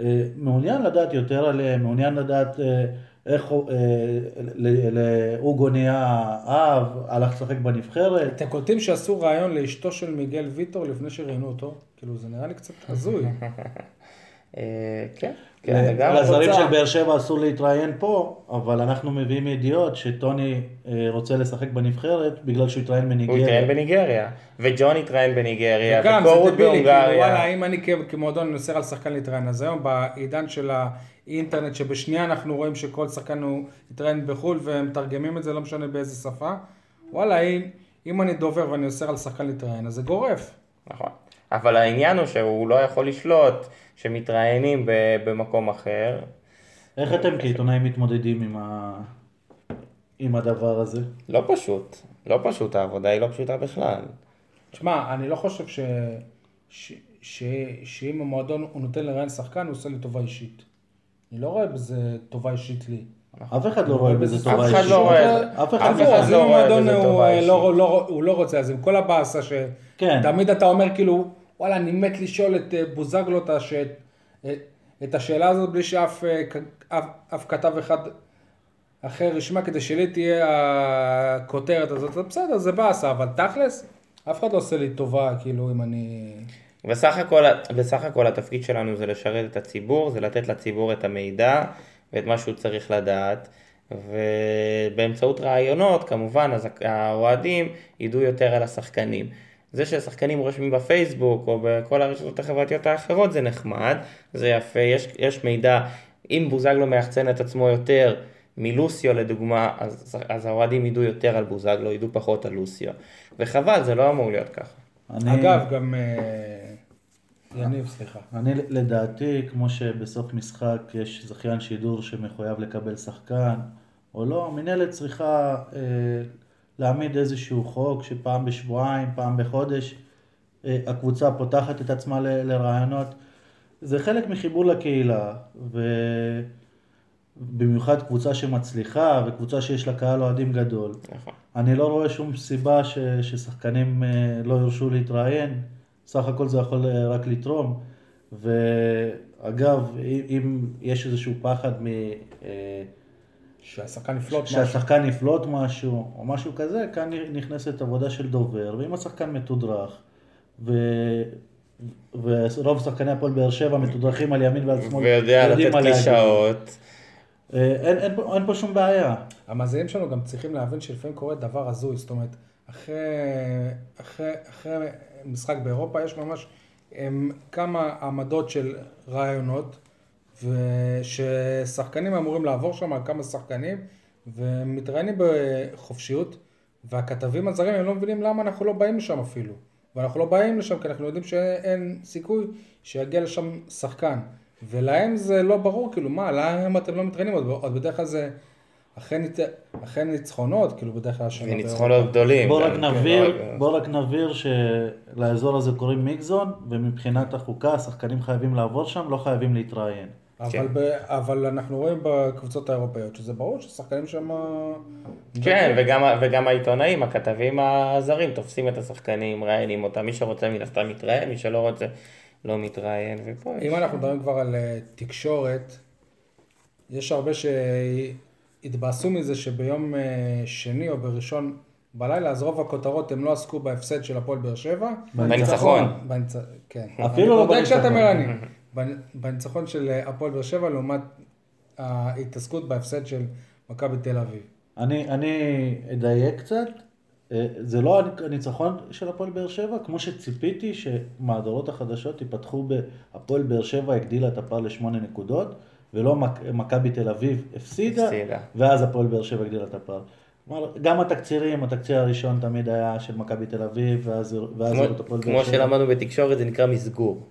אה, מעוניין לדעת יותר עליהם, מעוניין לדעת אה, איך אה, לאוגו נהיה אב, הלך לשחק בנבחרת. אתם קולטים שעשו ראיון לאשתו של מיגל ויטור לפני שראיינו אותו? כאילו, זה נראה לי קצת הזוי. אה, כן, כן, לגמרי. לזרים. של באר שבע אסור להתראיין פה, אבל אנחנו מביאים ידיעות שטוני אה, רוצה לשחק בנבחרת בגלל שהוא התראיין הוא התראיין בניגריה. בניגריה, וג'ון התראיין בניגריה, וקורות כאילו, וואלה, בהונגריה. אם אני כמועדון אוסר על שחקן להתראיין, אז היום בעידן של האינטרנט, שבשנייה אנחנו רואים שכל שחקן הוא התראיין בחו"ל ומתרגמים את זה, לא משנה באיזה שפה, וואלה, אם אני דובר ואני אוסר על שחקן להתראיין, אז זה גורף. נכון. אבל העניין הוא שהוא לא יכול לשלוט שמתראיינים ב- במקום אחר. איך אתם כעיתונאים מתמודדים עם, ה... עם הדבר הזה? לא פשוט, לא פשוט, העבודה היא לא פשוטה בכלל. תשמע, אני לא חושב ש... ש... ש... שאם המועדון הוא נותן לראיין שחקן, הוא עושה לי טובה אישית. אני לא רואה בזה טובה אישית לי. אף אחד לא רואה בזה טובה אף אחד אישית. לא רואה- אף אחד אף לא לא רואה המועדון בזה טובה אישית. לא, לא, הוא לא רוצה, אז עם כל הבאסה כן. שתמיד אתה אומר כאילו, וואלה, אני מת לשאול את אה, בוזגלו את אה, את השאלה הזאת בלי שאף אה, כתב אחד אחר ישמע, כדי שלי תהיה הכותרת הזאת, בסדר, זה באסה, אבל תכלס, אף אחד לא עושה לי טובה, כאילו, אם אני... בסך הכל, בסך הכל התפקיד שלנו זה לשרת את הציבור, זה לתת לציבור את המידע ואת מה שהוא צריך לדעת. ובאמצעות רעיונות, כמובן, אז האוהדים ידעו יותר על השחקנים. זה שהשחקנים רושמים בפייסבוק או בכל הרשתות החברתיות האחרות זה נחמד, זה יפה, יש, יש מידע, אם בוזגלו מייחצן את עצמו יותר מלוסיו לדוגמה, אז, אז האוהדים ידעו יותר על בוזגלו, ידעו פחות על לוסיו. וחבל, זה לא אמור להיות ככה. אני- אגב, גם... אה, יניב, סליחה. אני לדעתי, כמו שבסוף משחק יש זכיין שידור שמחויב לקבל שחקן, או לא, המנהלת צריכה אה, להעמיד איזשהו חוק שפעם בשבועיים, פעם בחודש, אה, הקבוצה פותחת את עצמה ל- לרעיונות. זה חלק מחיבור לקהילה, ובמיוחד קבוצה שמצליחה, וקבוצה שיש לה קהל אוהדים גדול. נכון. אני לא רואה שום סיבה ש, ששחקנים אה, לא יורשו להתראיין, סך הכל זה יכול אה, רק לתרום. ואגב, אם, אם יש איזשהו פחד מ... אה, שהשחקן יפלוט משהו. שהשחקן יפלוט משהו, או משהו כזה, כאן נכנסת עבודה של דובר, ואם השחקן מתודרך, ו... ורוב שחקני הפועל באר שבע מתודרכים על ימין ועל שמאל, ויודע לתת. קלישאות. אה, אין, אין, אין פה שום בעיה. המאזינים שלנו גם צריכים להבין שלפעמים קורה דבר הזוי, זאת אומרת, אחרי, אחרי, אחרי משחק באירופה יש ממש הם, כמה עמדות של רעיונות, וששחקנים אמורים לעבור שם, כמה שחקנים, ומתראיינים בחופשיות, והכתבים הזרים הם לא מבינים למה אנחנו לא באים לשם אפילו. ואנחנו לא באים לשם כי אנחנו יודעים שאין סיכוי שיגיע לשם שחקן. ולהם זה לא ברור, כאילו, מה, למה אתם לא מתראיינים? עוד בדרך כלל זה אחרי. אחרי ניצחונות, כאילו, בדרך כלל השנה וניצחונות גדולים. בוא גם, רק כן, נבהיר, לא רק- בוא רק נבהיר שלאזור הזה קוראים מיקזון, ומבחינת החוקה השחקנים חייבים לעבור שם, לא חייבים להתראיין. אבל, כן. ב... אבל אנחנו רואים בקבוצות האירופאיות שזה ברור ששחקנים שם... כן, וגם, וגם העיתונאים, הכתבים הזרים, תופסים את השחקנים, מראיינים אותם, מי שרוצה מן הסתם מתראיין, מי שלא רוצה לא מתראיין, ופה יש... אם אנחנו מדברים כבר על אה, תקשורת, יש הרבה שהתבאסו מזה שביום אה, שני או בראשון בלילה, אז רוב הכותרות הם לא עסקו בהפסד של הפועל באר שבע. בניצחון. בניצ... כן. אפילו לא אני בודק שאתה בניצחון. בניצחון של אה, הפועל באר שבע לעומת ההתעסקות בהפסד של מכבי תל אביב. אני, אני אדייק קצת, אה, זה לא הניצחון של הפועל באר שבע, כמו שציפיתי שמהדורות החדשות ייפתחו בהפועל באר שבע הגדילה את הפער לשמונה נקודות, ולא מכ- מכבי תל אביב הפסידה, הפסידה. ואז הפועל באר שבע הגדילה את הפער. כלומר, גם התקצירים, התקציר הראשון תמיד היה של מכבי תל אביב, ואז ואז כמו, את הפועל באר כמו שבע. שלמדנו בתקשורת, זה נקרא מסגור.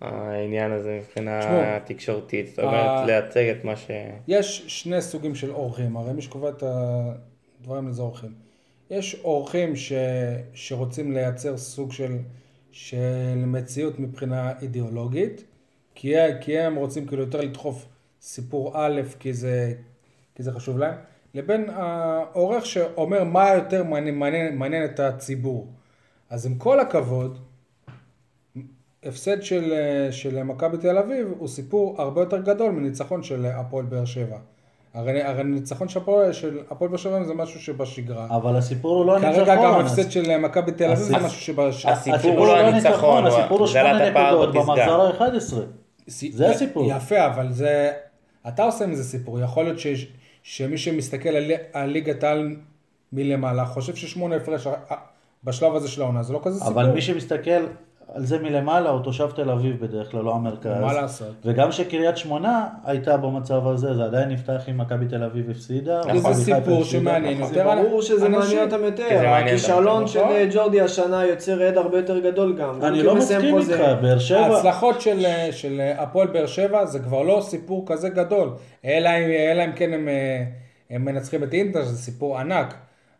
העניין הזה מבחינה תקשורתית, זאת אומרת, לייצג את מה ש... יש שני סוגים של אורחים, הרי מי שקובע את הדברים לזה אורחים. יש אורחים ש... שרוצים לייצר סוג של, של מציאות מבחינה אידיאולוגית, כי, כי הם רוצים כאילו יותר לדחוף סיפור א', כי זה, כי זה חשוב להם, לבין העורך שאומר מה יותר מעניין, מעניין, מעניין את הציבור. אז עם כל הכבוד, הפסד של, של מכבי תל אביב הוא סיפור הרבה יותר גדול מניצחון של הפועל באר שבע. הרי, הרי ניצחון של הפועל, של הפועל באר שבע זה משהו שבשגרה. אבל הסיפור הוא לא הניצחון. כרגע גם הפסד של מכבי תל אביב זה משהו שבשגרה. הסיפור הוא לא הניצחון, הוא הסיפור הוא שמונה נקודות. במחזור ה-11. זה הסיפור. יפה, אבל זה... אתה עושה מזה סיפור. יכול להיות שיש, שמי שמסתכל על, על ליגת העל מלמעלה חושב ששמונה הפרש בשלב הזה של העונה זה לא כזה סיפור. אבל מי שמסתכל על זה מלמעלה הוא תושב תל אביב בדרך כלל, לא המרכז. מה לעשות? וגם שקריית שמונה הייתה במצב הזה, זה עדיין נפתח עם מכבי תל אביב הפסידה. או זה חיפה סיפור. שמעניין זה יותר. ברור שזה מעניין אותם זה יותר, הכישלון של נכון. אה, ג'ורדי השנה יוצר עד הרבה יותר גדול גם. אני לא מסכים. איתך, באר שבע... ההצלחות של, של הפועל באר שבע זה כבר לא סיפור כזה גדול, אלא אם, כן הם, אה, מנצחים את אינטר, זה סיפור ענק.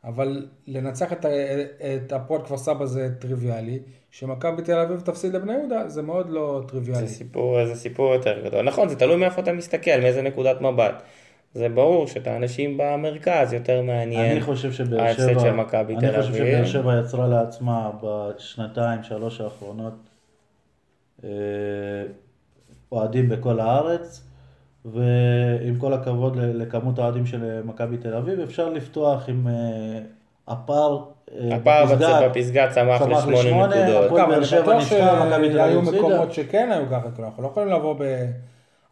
אבל לנצח את הפועל כפר סבא זה טריוויאלי, שמכבי תל אביב תפסיד לבני יהודה זה מאוד לא טריוויאלי. זה סיפור, זה סיפור יותר גדול. נכון, זה תלוי מאיפה אתה מסתכל, מאיזה נקודת מבט. זה ברור שאת האנשים במרכז יותר מעניין אני חושב שבאר ההפסד שבע, של מכבי תל אני חושב שבאר אביב. שבע יצרה לעצמה בשנתיים, שלוש האחרונות אה, אוהדים בכל הארץ, ועם כל הכבוד לכמות האוהדים של מכבי תל אביב, אפשר לפתוח עם אה, הפער אה, הפער בפסגה, בפסגה צמח צמח לשמונה נקודות. הפועל גם באר אני שבע בטוח ניצחה, מכבי תל שהיו אביב הפסידה. מקומות שכן היו ככה, כאילו, אנחנו לא יכולים לבוא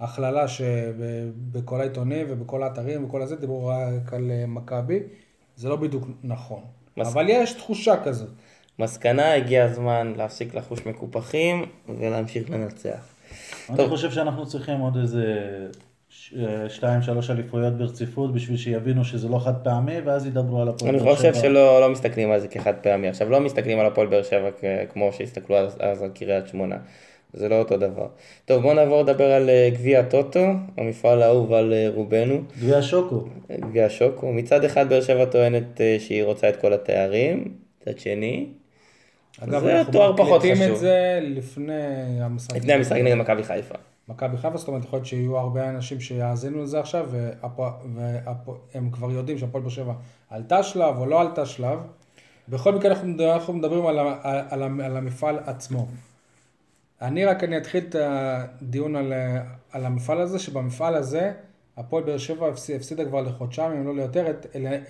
בהכללה שבכל העיתונים ובכל האתרים וכל הזה דיברו רק על אה, מכבי, זה לא בדיוק נכון. מס- אבל יש תחושה כזאת. מסקנה, הגיע הזמן להפסיק לחוש מקופחים ולהמשיך לנצח. אני טוב. חושב שאנחנו צריכים עוד איזה שתיים, שלוש אליפויות ברציפות בשביל שיבינו שזה לא חד פעמי, ואז ידברו על הפועל אני באר חושב שבע. שלא לא מסתכלים על זה כחד פעמי. עכשיו, לא מסתכלים על הפועל באר שבע כמו שהסתכלו אז, אז על קריית שמונה. זה לא אותו דבר. טוב, בואו נעבור לדבר על אה, גביע הטוטו, המפעל האהוב על אה, רובנו, גביע שוקו. גביע שוקו. מצד אחד באר שבע טוענת אה, שהיא רוצה את כל התארים, מצד שני, אגב, זה אנחנו תואר פחות מקליטים חשוב. את זה לפני המשחק. לפני המשחק נגד מכבי חיפה. מכבי חיפה, זאת אומרת, יכול להיות שיהיו הרבה אנשים שיאזינו לזה עכשיו, והם כבר יודעים שהפועל באר שבע עלתה שלב או לא עלתה שלב. בכל מקרה אנחנו אנחנו מדברים על, על, ה- על המפעל עצמו. אני רק, אני אתחיל את הדיון על, על המפעל הזה, שבמפעל הזה, הפועל באר שבע הפס- הפסידה כבר לחודשיים, אם לא ליותר, את אל-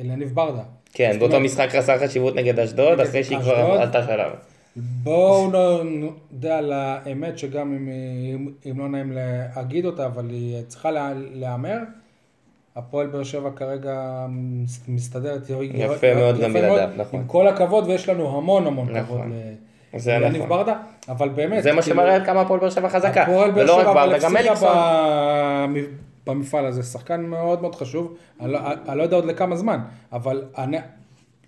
אליניב ברדה. כן, באותו משחק חסר חשיבות נגד אשדוד, אחרי שהיא כבר. עלתה שלב. בואו נודה על האמת, שגם אם, אם, אם לא נעים להגיד אותה, אבל היא צריכה לה- להיאמר. הפועל באר שבע כרגע מס- מסתדרת יפה מאוד גם בלעדיו, נכון. עם כל הכבוד, ויש לנו המון המון נכון. כבוד זה ליניב נכון. ברדה, אבל באמת, זה מה כאילו, שמראה עד כמה הפועל באר שבע חזקה. הפועל באר שבע אבל הפסידה במפעל הזה, שחקן מאוד מאוד חשוב, אני לא- לא יודע עוד לכמה זמן, אבל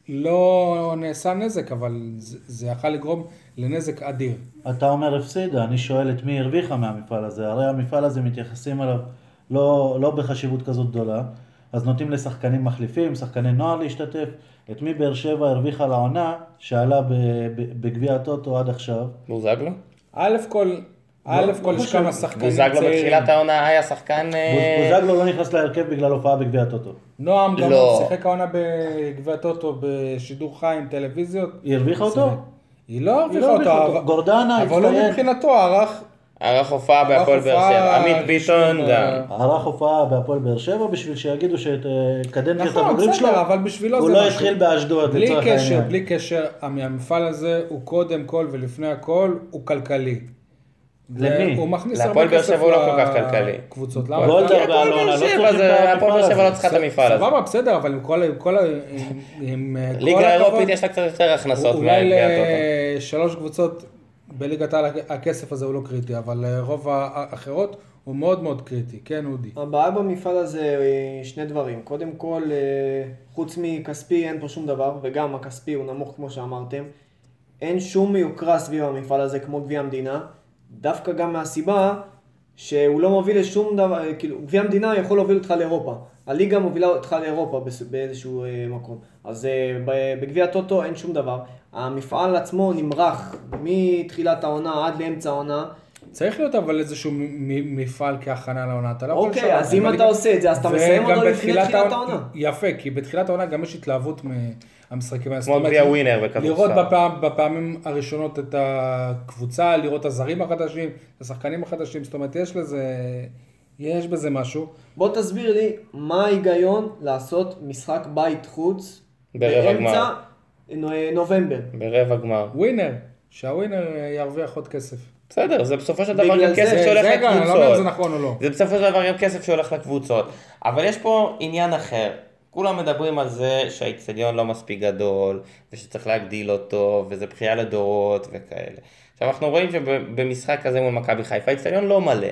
לא נעשה נזק, אבל זה זה יכול לגרום לנזק אדיר. אתה אומר הפסידה, אני שואל את מי הרוויחה מהמפעל הזה, הרי המפעל הזה מתייחסים אליו לא, לא בחשיבות כזאת גדולה, אז נותנים לשחקנים מחליפים, שחקני נוער להשתתף, את מי באר שבע הרוויחה לעונה שעלה בגביע הטוטו עד עכשיו, בוזגלו? א' כל, א' כל יש. כמה שחקנים בוזגלו צעירים. בתחילת העונה היה שחקן... אה, בוז- בוזגלו לא נכנס להרכב בגלל הופעה בגביע הטוטו. נועם גם לא. שיחק העונה בגביע טוטו בשידור חי עם טלוויזיות. היא הרוויחה אותו? היא לא הרוויחה לא אותו, גורדנה אבל הוא הצטיין. מבחינתו ערך, ערך הופעה בהפועל באר שבע. עמית ביטון גם. ערך הופעה בהפועל באר שבע בשביל שיגידו שאת אה, קדנציית נכון, הבוגרים שלו, בסדר, אבל בשבילו הוא זה לא משהו. התחיל באשדוד בלי לצורך קשר, העניין. בלי קשר, המפעל הזה הוא קודם כל ולפני הכל, הוא כלכלי. למי? הוא מכניס להפועל הרבה באר כסף שבע הוא לא כל כך כלכלי. לקבוצות. למה? גולדה כי הפועל ואלונה באר לא שבע צריכים את הפועל באר המפעל שבע לא הזה. צריכה את המפעל הזה. סבבה, בסדר, אבל עם כל אה, כל ליגה הכבוד, אירופית יש לה קצת יותר הכנסות אולי. לשלוש קבוצות בליגת העל הכסף הזה הוא לא קריטי, אבל לרוב האחרות הוא מאוד מאוד קריטי, כן אודי. הבעיה במפעל הזה היא שני דברים. קודם כל, אה, חוץ מכספי אין פה שום דבר, וגם הכספי הוא נמוך כמו שאמרתם. אין שום יוקרה סביב המפעל הזה כמו גביע המדינה, דווקא גם מהסיבה שהוא לא מוביל לשום דבר, כאילו, גביע המדינה יכול להוביל אותך לאירופה. הליגה מובילה אותך לאירופה באיזשהו אה, מקום. אז אה, בגביע הטוטו אין שום דבר. המפעל עצמו נמרח מתחילת העונה עד לאמצע העונה. צריך להיות אבל איזשהו מפעל כהכנה לעונה, אתה לא יכול אוקיי, לשנות, אז אם אתה עושה את זה, אז אתה מסיים אותו לפני תחילת העונה. יפה, כי בתחילת העונה גם יש התלהבות מהמשחקים האלה. כמו גביע ווינר בכדורסל. לראות בפעם, בפעמים הראשונות את הקבוצה, לראות את הזרים החדשים, את השחקנים החדשים, זאת אומרת, יש לזה, יש בזה משהו. בוא תסביר לי מה ההיגיון לעשות משחק בית חוץ ברבע באמצע גמר. נו- נובמבר. ברבע גמר. ווינר, שהווינר ירוויח עוד כסף. בסדר, זה בסופו של דבר גם כסף שהולך זה גם, אני לא אומר אם זה לקבוצות. נכון או לא. זה בסופו של דבר גם כסף שהולך לקבוצות. אבל יש פה עניין אחר. כולם מדברים על זה שהאיצטדיון לא מספיק גדול, ושצריך להגדיל אותו, וזה בכייה לדורות וכאלה. עכשיו אנחנו רואים שבמשחק כזה מול מכבי חיפה, האיצטדיון לא מלא.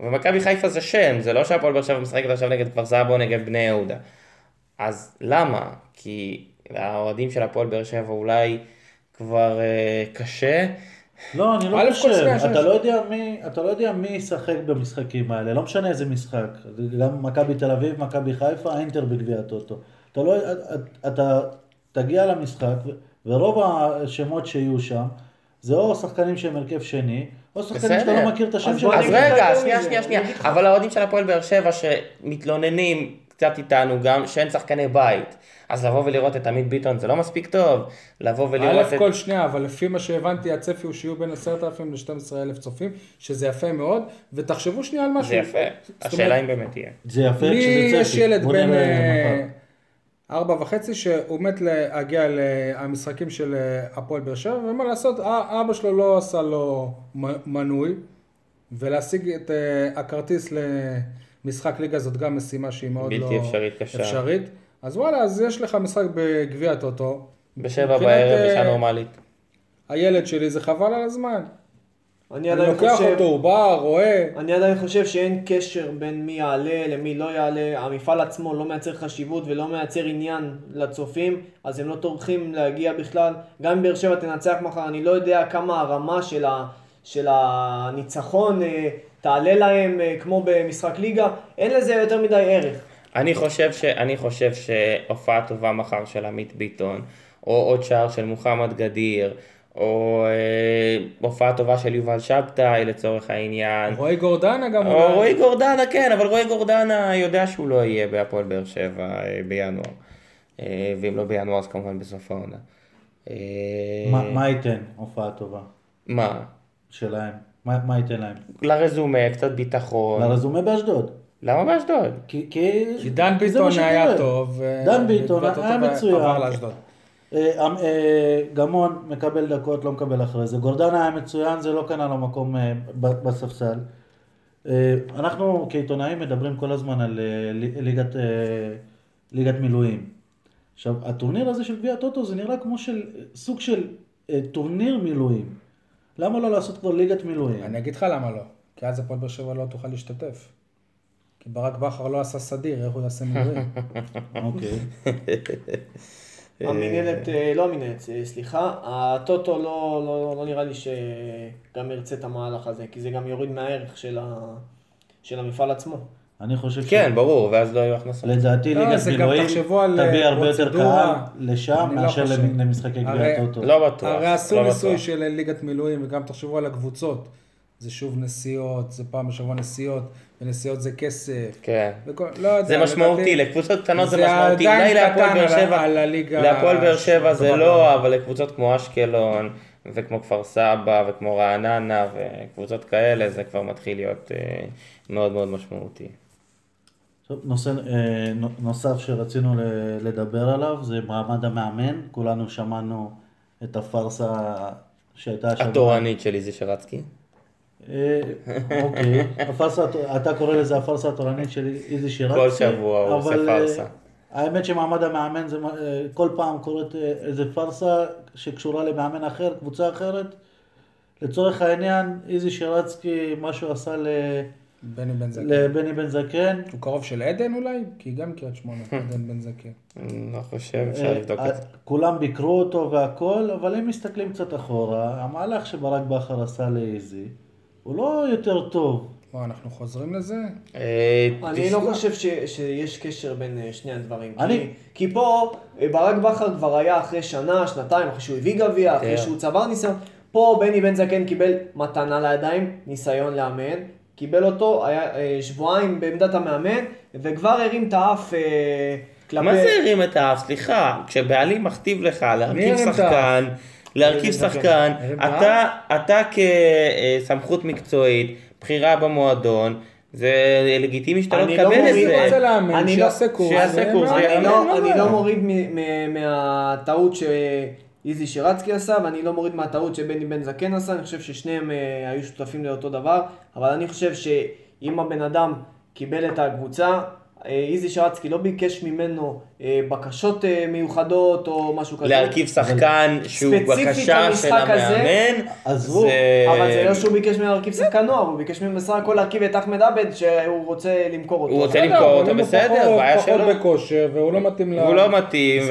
ומכבי חיפה זה שם, זה לא שהפועל באר שבע משחקת עכשיו נגד כפר סבא או נגד בני יהודה. אז למה? כי האוהדים של הפועל באר שבע אולי כבר אה, קשה. לא, אני לא חושב, אתה. לא יודע מי, אתה לא יודע מי ישחק במשחקים האלה, לא משנה איזה משחק, גם מכבי תל אביב, מכבי חיפה, האינטר בגביע הטוטו. אתה לא, אתה תגיע למשחק, ורוב השמות שיהיו שם, זה או שחקנים שהם הרכב שני, או שחקנים שאתה. לא מכיר את השם שלהם. אז רגע, שנייה, שנייה, שנייה. אבל האוהדים של הפועל באר שבע שמתלוננים קצת איתנו גם שאין שחקני בית. אז לבוא ולראות את עמית ביטון זה לא מספיק טוב. לבוא ולראות א' את... כל שנייה, אבל לפי מה שהבנתי, הצפי הוא שיהיו בין 10,000 ל-12,000 צופים, שזה יפה מאוד, ותחשבו שנייה על משהו. זה יפה. השאלה אם באמת יהיה. זה יפה לי כשזה צפי. יש ילד בן נראה אה. ארבע וחצי שהוא מת להגיע למשחקים של אה, הפועל באר שבע, ומה לעשות, א- אבא שלו לא עשה לו מנוי, ולהשיג את אה, הכרטיס למשחק ליגה זאת גם משימה שהיא מאוד בלתי לא אפשרית, קשה. אפשרית. אז וואלה, אז יש לך משחק בגביע הטוטו. בשבע בערב, אה, בשעה נורמלית. הילד שלי זה חבל על הזמן. אני אני עדיין לוקח חושב... אותו, הוא בא, רואה. אני עדיין חושב שאין קשר בין מי יעלה למי לא יעלה, המפעל עצמו לא מייצר חשיבות ולא מייצר עניין לצופים, אז הם לא טורחים להגיע בכלל. גם אם באר שבע תנצח מחר, אני לא יודע כמה הרמה של, ה, של הניצחון אה, תעלה להם אה, כמו במשחק ליגה, אין לזה יותר מדי ערך. אני חושב, ש... אני חושב שהופעה טובה מחר של עמית ביטון, או עוד שער של מוחמד גדיר, או אה, הופעה טובה של יובל שבתאי לצורך העניין, רועי גורדנה גם או רועי גורדנה, כן, אבל רועי גורדנה יודע שהוא לא יהיה בהפועל באר שבע אה, בינואר. אה, ואם לא בינואר אז כמובן בסוף העונה. אה, מה- מה ייתן הופעה טובה מה? שלהם? מה מה ייתן להם? לרזומה, קצת ביטחון. לרזומה באשדוד. למה באשדוד? כי, כי, כי דן ביטון היה. טוב. ו- דן ביטון היה מצוין. עבר לאשדוד. אה, אה, גמון מקבל דקות, לא מקבל אחרי זה. גורדנה היה מצוין, זה לא קנה לו מקום אה, ב- בספסל. אה, אנחנו כעיתונאים מדברים כל הזמן על אה, לי- ליגת, אה, ליגת מילואים. עכשיו, הטורניר הזה של גביע הטוטו זה נראה כמו של, סוג של אה, טורניר מילואים. למה לא לעשות כבר ליגת מילואים? אני אגיד לך למה לא. כי אז הפועל באר שבע לא תוכל להשתתף. כי ברק בכר לא עשה סדיר, איך הוא יעשה מילואים? אוקיי. המינהלת, אה, לא המינהלת, אה, סליחה, הטוטו לא, לא, לא נראה לי שגם ירצה את המהלך הזה, כי זה גם יוריד מהערך של, ה, של המפעל עצמו. אני חושב ש... כן, ברור, ואז לא יהיו הכנסות. לדעתי לא, ליגת מילואים תחשבו על, תביא אה, הרבה יותר. קהל לשם לא מאשר. למשחקי גביע הטוטו. לא בטוח. הרי עשו לא ניסוי. של ליגת מילואים, וגם תחשבו על הקבוצות. זה שוב נסיעות, זה פעם בשבוע נסיעות, ונסיעות זה כסף. כן. וכל, לא יודע, זה משמעותי, לדעתי- לקבוצות קטנות זה זה משמעותי. עדיין אולי להפועל באר על שבע, על הליגה להפועל באר שבע זה לא, בעולם. אבל לקבוצות כמו אשקלון, וכמו כפר סבא, וכמו רעננה, וקבוצות כאלה, זה כבר מתחיל להיות אה, מאוד מאוד משמעותי. טוב, נושא אה, נו- נוסף שרצינו לדבר עליו זה מעמד המאמן. כולנו שמענו את הפארסה שהייתה השבוע. התורנית של איזי שרצקי. אה, אוקיי, הפארסה, הת- אתה קורא לזה הפארסה התורנית של איזי שירצקי. כל שבוע הוא עושה אה, פארסה. האמת שמעמד המאמן זה אה, כל פעם קורית איזה פארסה שקשורה למאמן אחר, קבוצה אחרת. לצורך העניין, איזי שירצקי, מה שהוא עשה ל- בני בן זקן. לבני בן זקן, הוא קרוב של עדן אולי? כי גם קריית שמונה, עדן בן זקן. אני לא חושב, אפשר לבדוק את זה. כולם ביקרו אותו והכל, אבל אם מסתכלים קצת אחורה, המהלך שברק בכר עשה לאיזי, הוא לא יותר טוב. וואו, אנחנו חוזרים לזה? אה, אני לא חושב שיש קשר בין אה, שני הדברים. אני- כי, פה אה, ברק בכר כבר היה אחרי שנה, שנתיים, אחרי שהוא הביא גביע, אחרי כן. שהוא צבר ניסיון. פה בני בן זקן קיבל מתנה לידיים, ניסיון לאמן. קיבל אותו, היה שבועיים בעמדת המאמן, וכבר הרים את האף כלפי... מה זה הרים את האף? סליחה, כשבעלים מכתיב לך להרכיב שחקן, להרכיב זה שחקן, הרים את אתה, אתה כסמכות מקצועית, בחירה במועדון, זה לגיטימי שאתה לא אני לא תקבל את מוריד- אם זה. רוצה לאמן, אני לא- שיעשה קורס. שיעשה. קורס, אני לא, אני? לא מוריד מ- מ- מהטעות שאיזי שירצקי עשה, ואני לא מוריד מהטעות שבני בן זקן עשה, אני חושב ששניהם אה, היו שותפים לאותו דבר, אבל אני חושב שאם הבן אדם קיבל את הקבוצה, אה, איזי שירצקי לא ביקש ממנו אה, בקשות אה, מיוחדות או משהו כזה. להרכיב שחקן שהוא בקשה של המאמן, עזבו, זה- אבל זה לא שהוא ביקש ממנו להרכיב שחקן נוער, הוא ביקש ממנו בסך הכל להרכיב את אחמד עבד שהוא רוצה למכור אותו. הוא רוצה למכור אבל אותו, הוא בסדר, פחות- בעיה פחות שלו. בכושר, והוא לא מתאים הוא לא מתאים,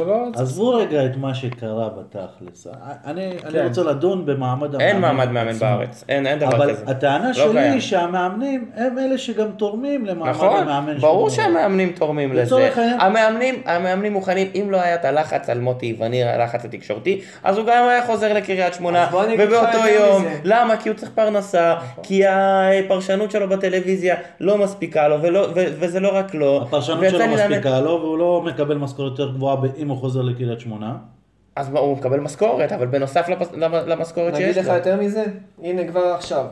הוא לא... עזבו רגע את מה שקרה בתכלס. אני, אני כן. רוצה לדון במעמד המאמן. אין מעמד מאמן. בארץ, אין אין דבר אבל כזה. הטענה לא שלי. היא שהמאמנים הם אלה שגם תורמים למעמד נכון, המאמן ברור שהמאמנים תורמים לזה. לצורך העניין- המאמנים, המאמנים מוכנים, אם לא היה את הלחץ על מוטי וניר, הלחץ התקשורתי, אז הוא גם היה חוזר לקריית שמונה, לך ובאותו יום, מזה. למה? כי הוא צריך פרנסה, כי הפרשנות שלו בטלוויזיה לא מספיקה לו, ולא- ו- וזה לא רק לו. הפרשנות ויצא שלו מספיקה לו, והוא לא מקבל משכורת יותר גבוהה ב- אם הוא חוזר לקריית שמונה. אז הוא מקבל משכורת, אבל בנוסף לפס- למ- למשכורת נגיד שיש לך לו. יותר מזה, הנה כבר עכשיו,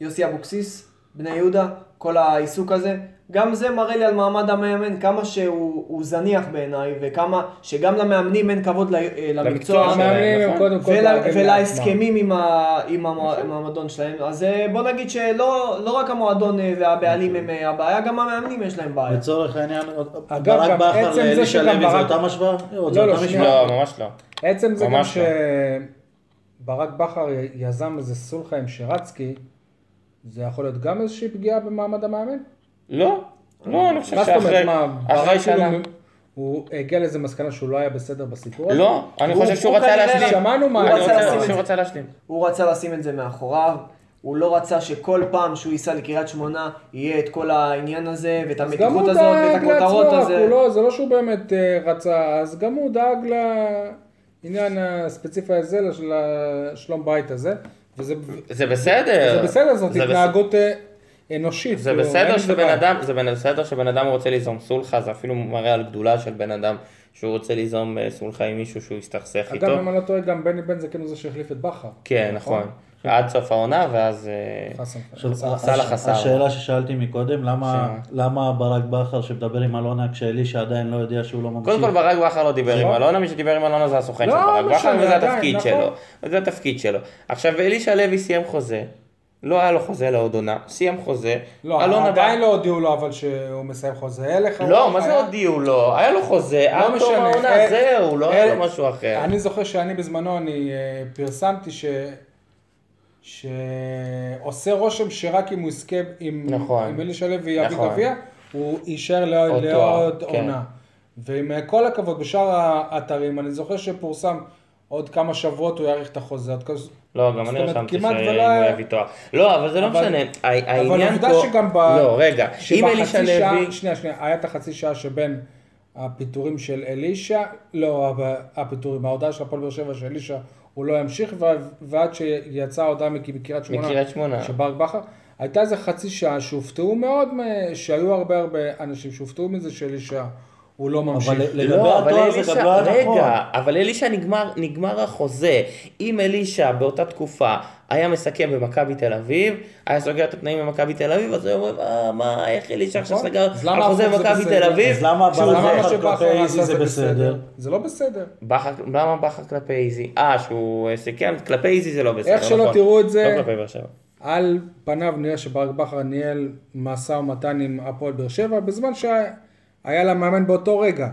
יוסי אבוקסיס, בני יהודה, כל העיסוק הזה, גם זה מראה לי על מעמד המאמן, כמה שהוא הוא זניח בעיניי, וכמה שגם למאמנים אין כבוד ל- אה, למקצוע שלהם. הם נכון. קודם כל ול- דואגים לעצמם. ולהסכמים עם ה- עם המוע- עם המועדון שלהם. אז אה, בוא נגיד שלא לא רק המועדון אה, והבעלים הם אה, הבעיה, גם המאמנים יש להם בעיה. לצורך העניין, אגב, ברק גם בכר לאלישע שגם לוי זה אותה משוואה? לא, לא? לא, ממש לא. עצם זה גם לא. שברק בכר יזם איזה סולחה עם שרצקי, זה יכול להיות גם איזושהי פגיעה במעמד המאמן? לא, לא, אני חושב מה זאת אומרת, שאחרי מה, אחרי שנה... כאילו, הוא הגיע לאיזה מסקנה שהוא לא היה בסדר בסיפור הזה? לא, אני חושב שהוא הוא רצה להשלים. שמענו מה- אני הוא רצה להשלים. הוא רצה לשים את זה מאחוריו, הוא לא רצה שכל פעם שהוא ייסע לקריית שמונה יהיה את כל העניין הזה, ואת המתיחות הזאת, ואת הכותרות הזה. לא, זה לא שהוא באמת אה, רצה, אז גם הוא דאג לעניין הספציפי הזה, של השלום בית הזה, וזה זה בסדר. זה בסדר, זאת זה בס- התנהגות אה, אנושית. זה כאילו, בסדר שבן. אדם, זה בסדר שבן אדם רוצה ליזום סולחה, זה אפילו מראה על גדולה של בן אדם שהוא רוצה ליזום אה, סולחה עם מישהו שהוא הסתכסך איתו. אגב, אם אני לא טועה, גם בני בן זה כאילו זה שהחליף את בכר. כן, נכון. עד סוף העונה, ואז... אה, סאלח חסר. השאלה ששאלתי מקודם, למה, ברק בכר שמדבר עם אלונה כשאלישע עדיין לא יודע שהוא לא ממשיך? קודם כל ברק בכר לא דיבר עם אלונה, מי שדיבר עם אלונה זה הסוכן לא, של ברק בכר, משנה, וזה התפקיד נכון. שלו. זה התפקיד שלו. עכשיו, אלישע לוי סיים חוזה, לא היה לו חוזה לעוד עונה, סיים חוזה, לא, עדיין בא- לא הודיעו לו אבל שהוא מסיים חוזה. הלך לא, מה זה הודיעו לו? היה לו חוזה, עד תום העונה, אה, זהו, לא היה אה, לו משהו אחר. אני זוכר שאני בזמנו, אני אה, פרסמתי ש... שעושה רושם שרק אם הוא יזכה עם, נכון. עם אלישע לוי יביא נכון. גביע, הוא יישאר לעוד, עוד לעוד כן. עונה. ועם אה, כל הכבוד, בשאר האתרים, אני זוכר שפורסם עוד כמה שבועות הוא יאריך את החוזה. עוד כזה- לא, גם אני רשמתי כמעט שאם ולא הוא היה- יביא תואר. לא, אבל זה לא אבל- משנה. ה- אבל העניין עובדה פה... שגם ב... לא, רגע. אם אלישע לוי... שנייה, שנייה, היה את החצי שעה שבין הפיטורים של אלישע, לא, הפיטורים, ההודעה של הפועל באר שבע שאלישע הוא לא ימשיך, ועד שיצאה ההודעה מק- מקריית שמונה, מקריית שמונה. של ברק בכר, הייתה איזה חצי שעה שהופתעו מאוד, שהיו הרבה הרבה אנשים שהופתעו מזה שאלישע הוא לא ממשיך. אבל לגבי לא, אבל התואר זה אלישע, גם לא היה נכון. רגע, אבל אלישע נגמר, נגמר החוזה. אם אלישע באותה תקופה היה מסכם במכבי תל אביב, היה סוגר את התנאים במכבי תל אביב, אז היו אומרים, אה, מה, איך אלישע עכשיו נכון. סגר על חוזה במכבי בסדר? תל אביב? אז למה בכר כלפי איזי זה בסדר? זה לא בסדר. למה בכר כלפי איזי? אה, שהוא סיכם, כלפי איזי זה לא בסדר, איך שלא נכון. תראו את זה, לא כלפי באר שבע. על פניו נראה שברק בכר ניהל משא ומתן עם הפועל באר שבע, בזמן שהיה לה מאמן באותו רגע.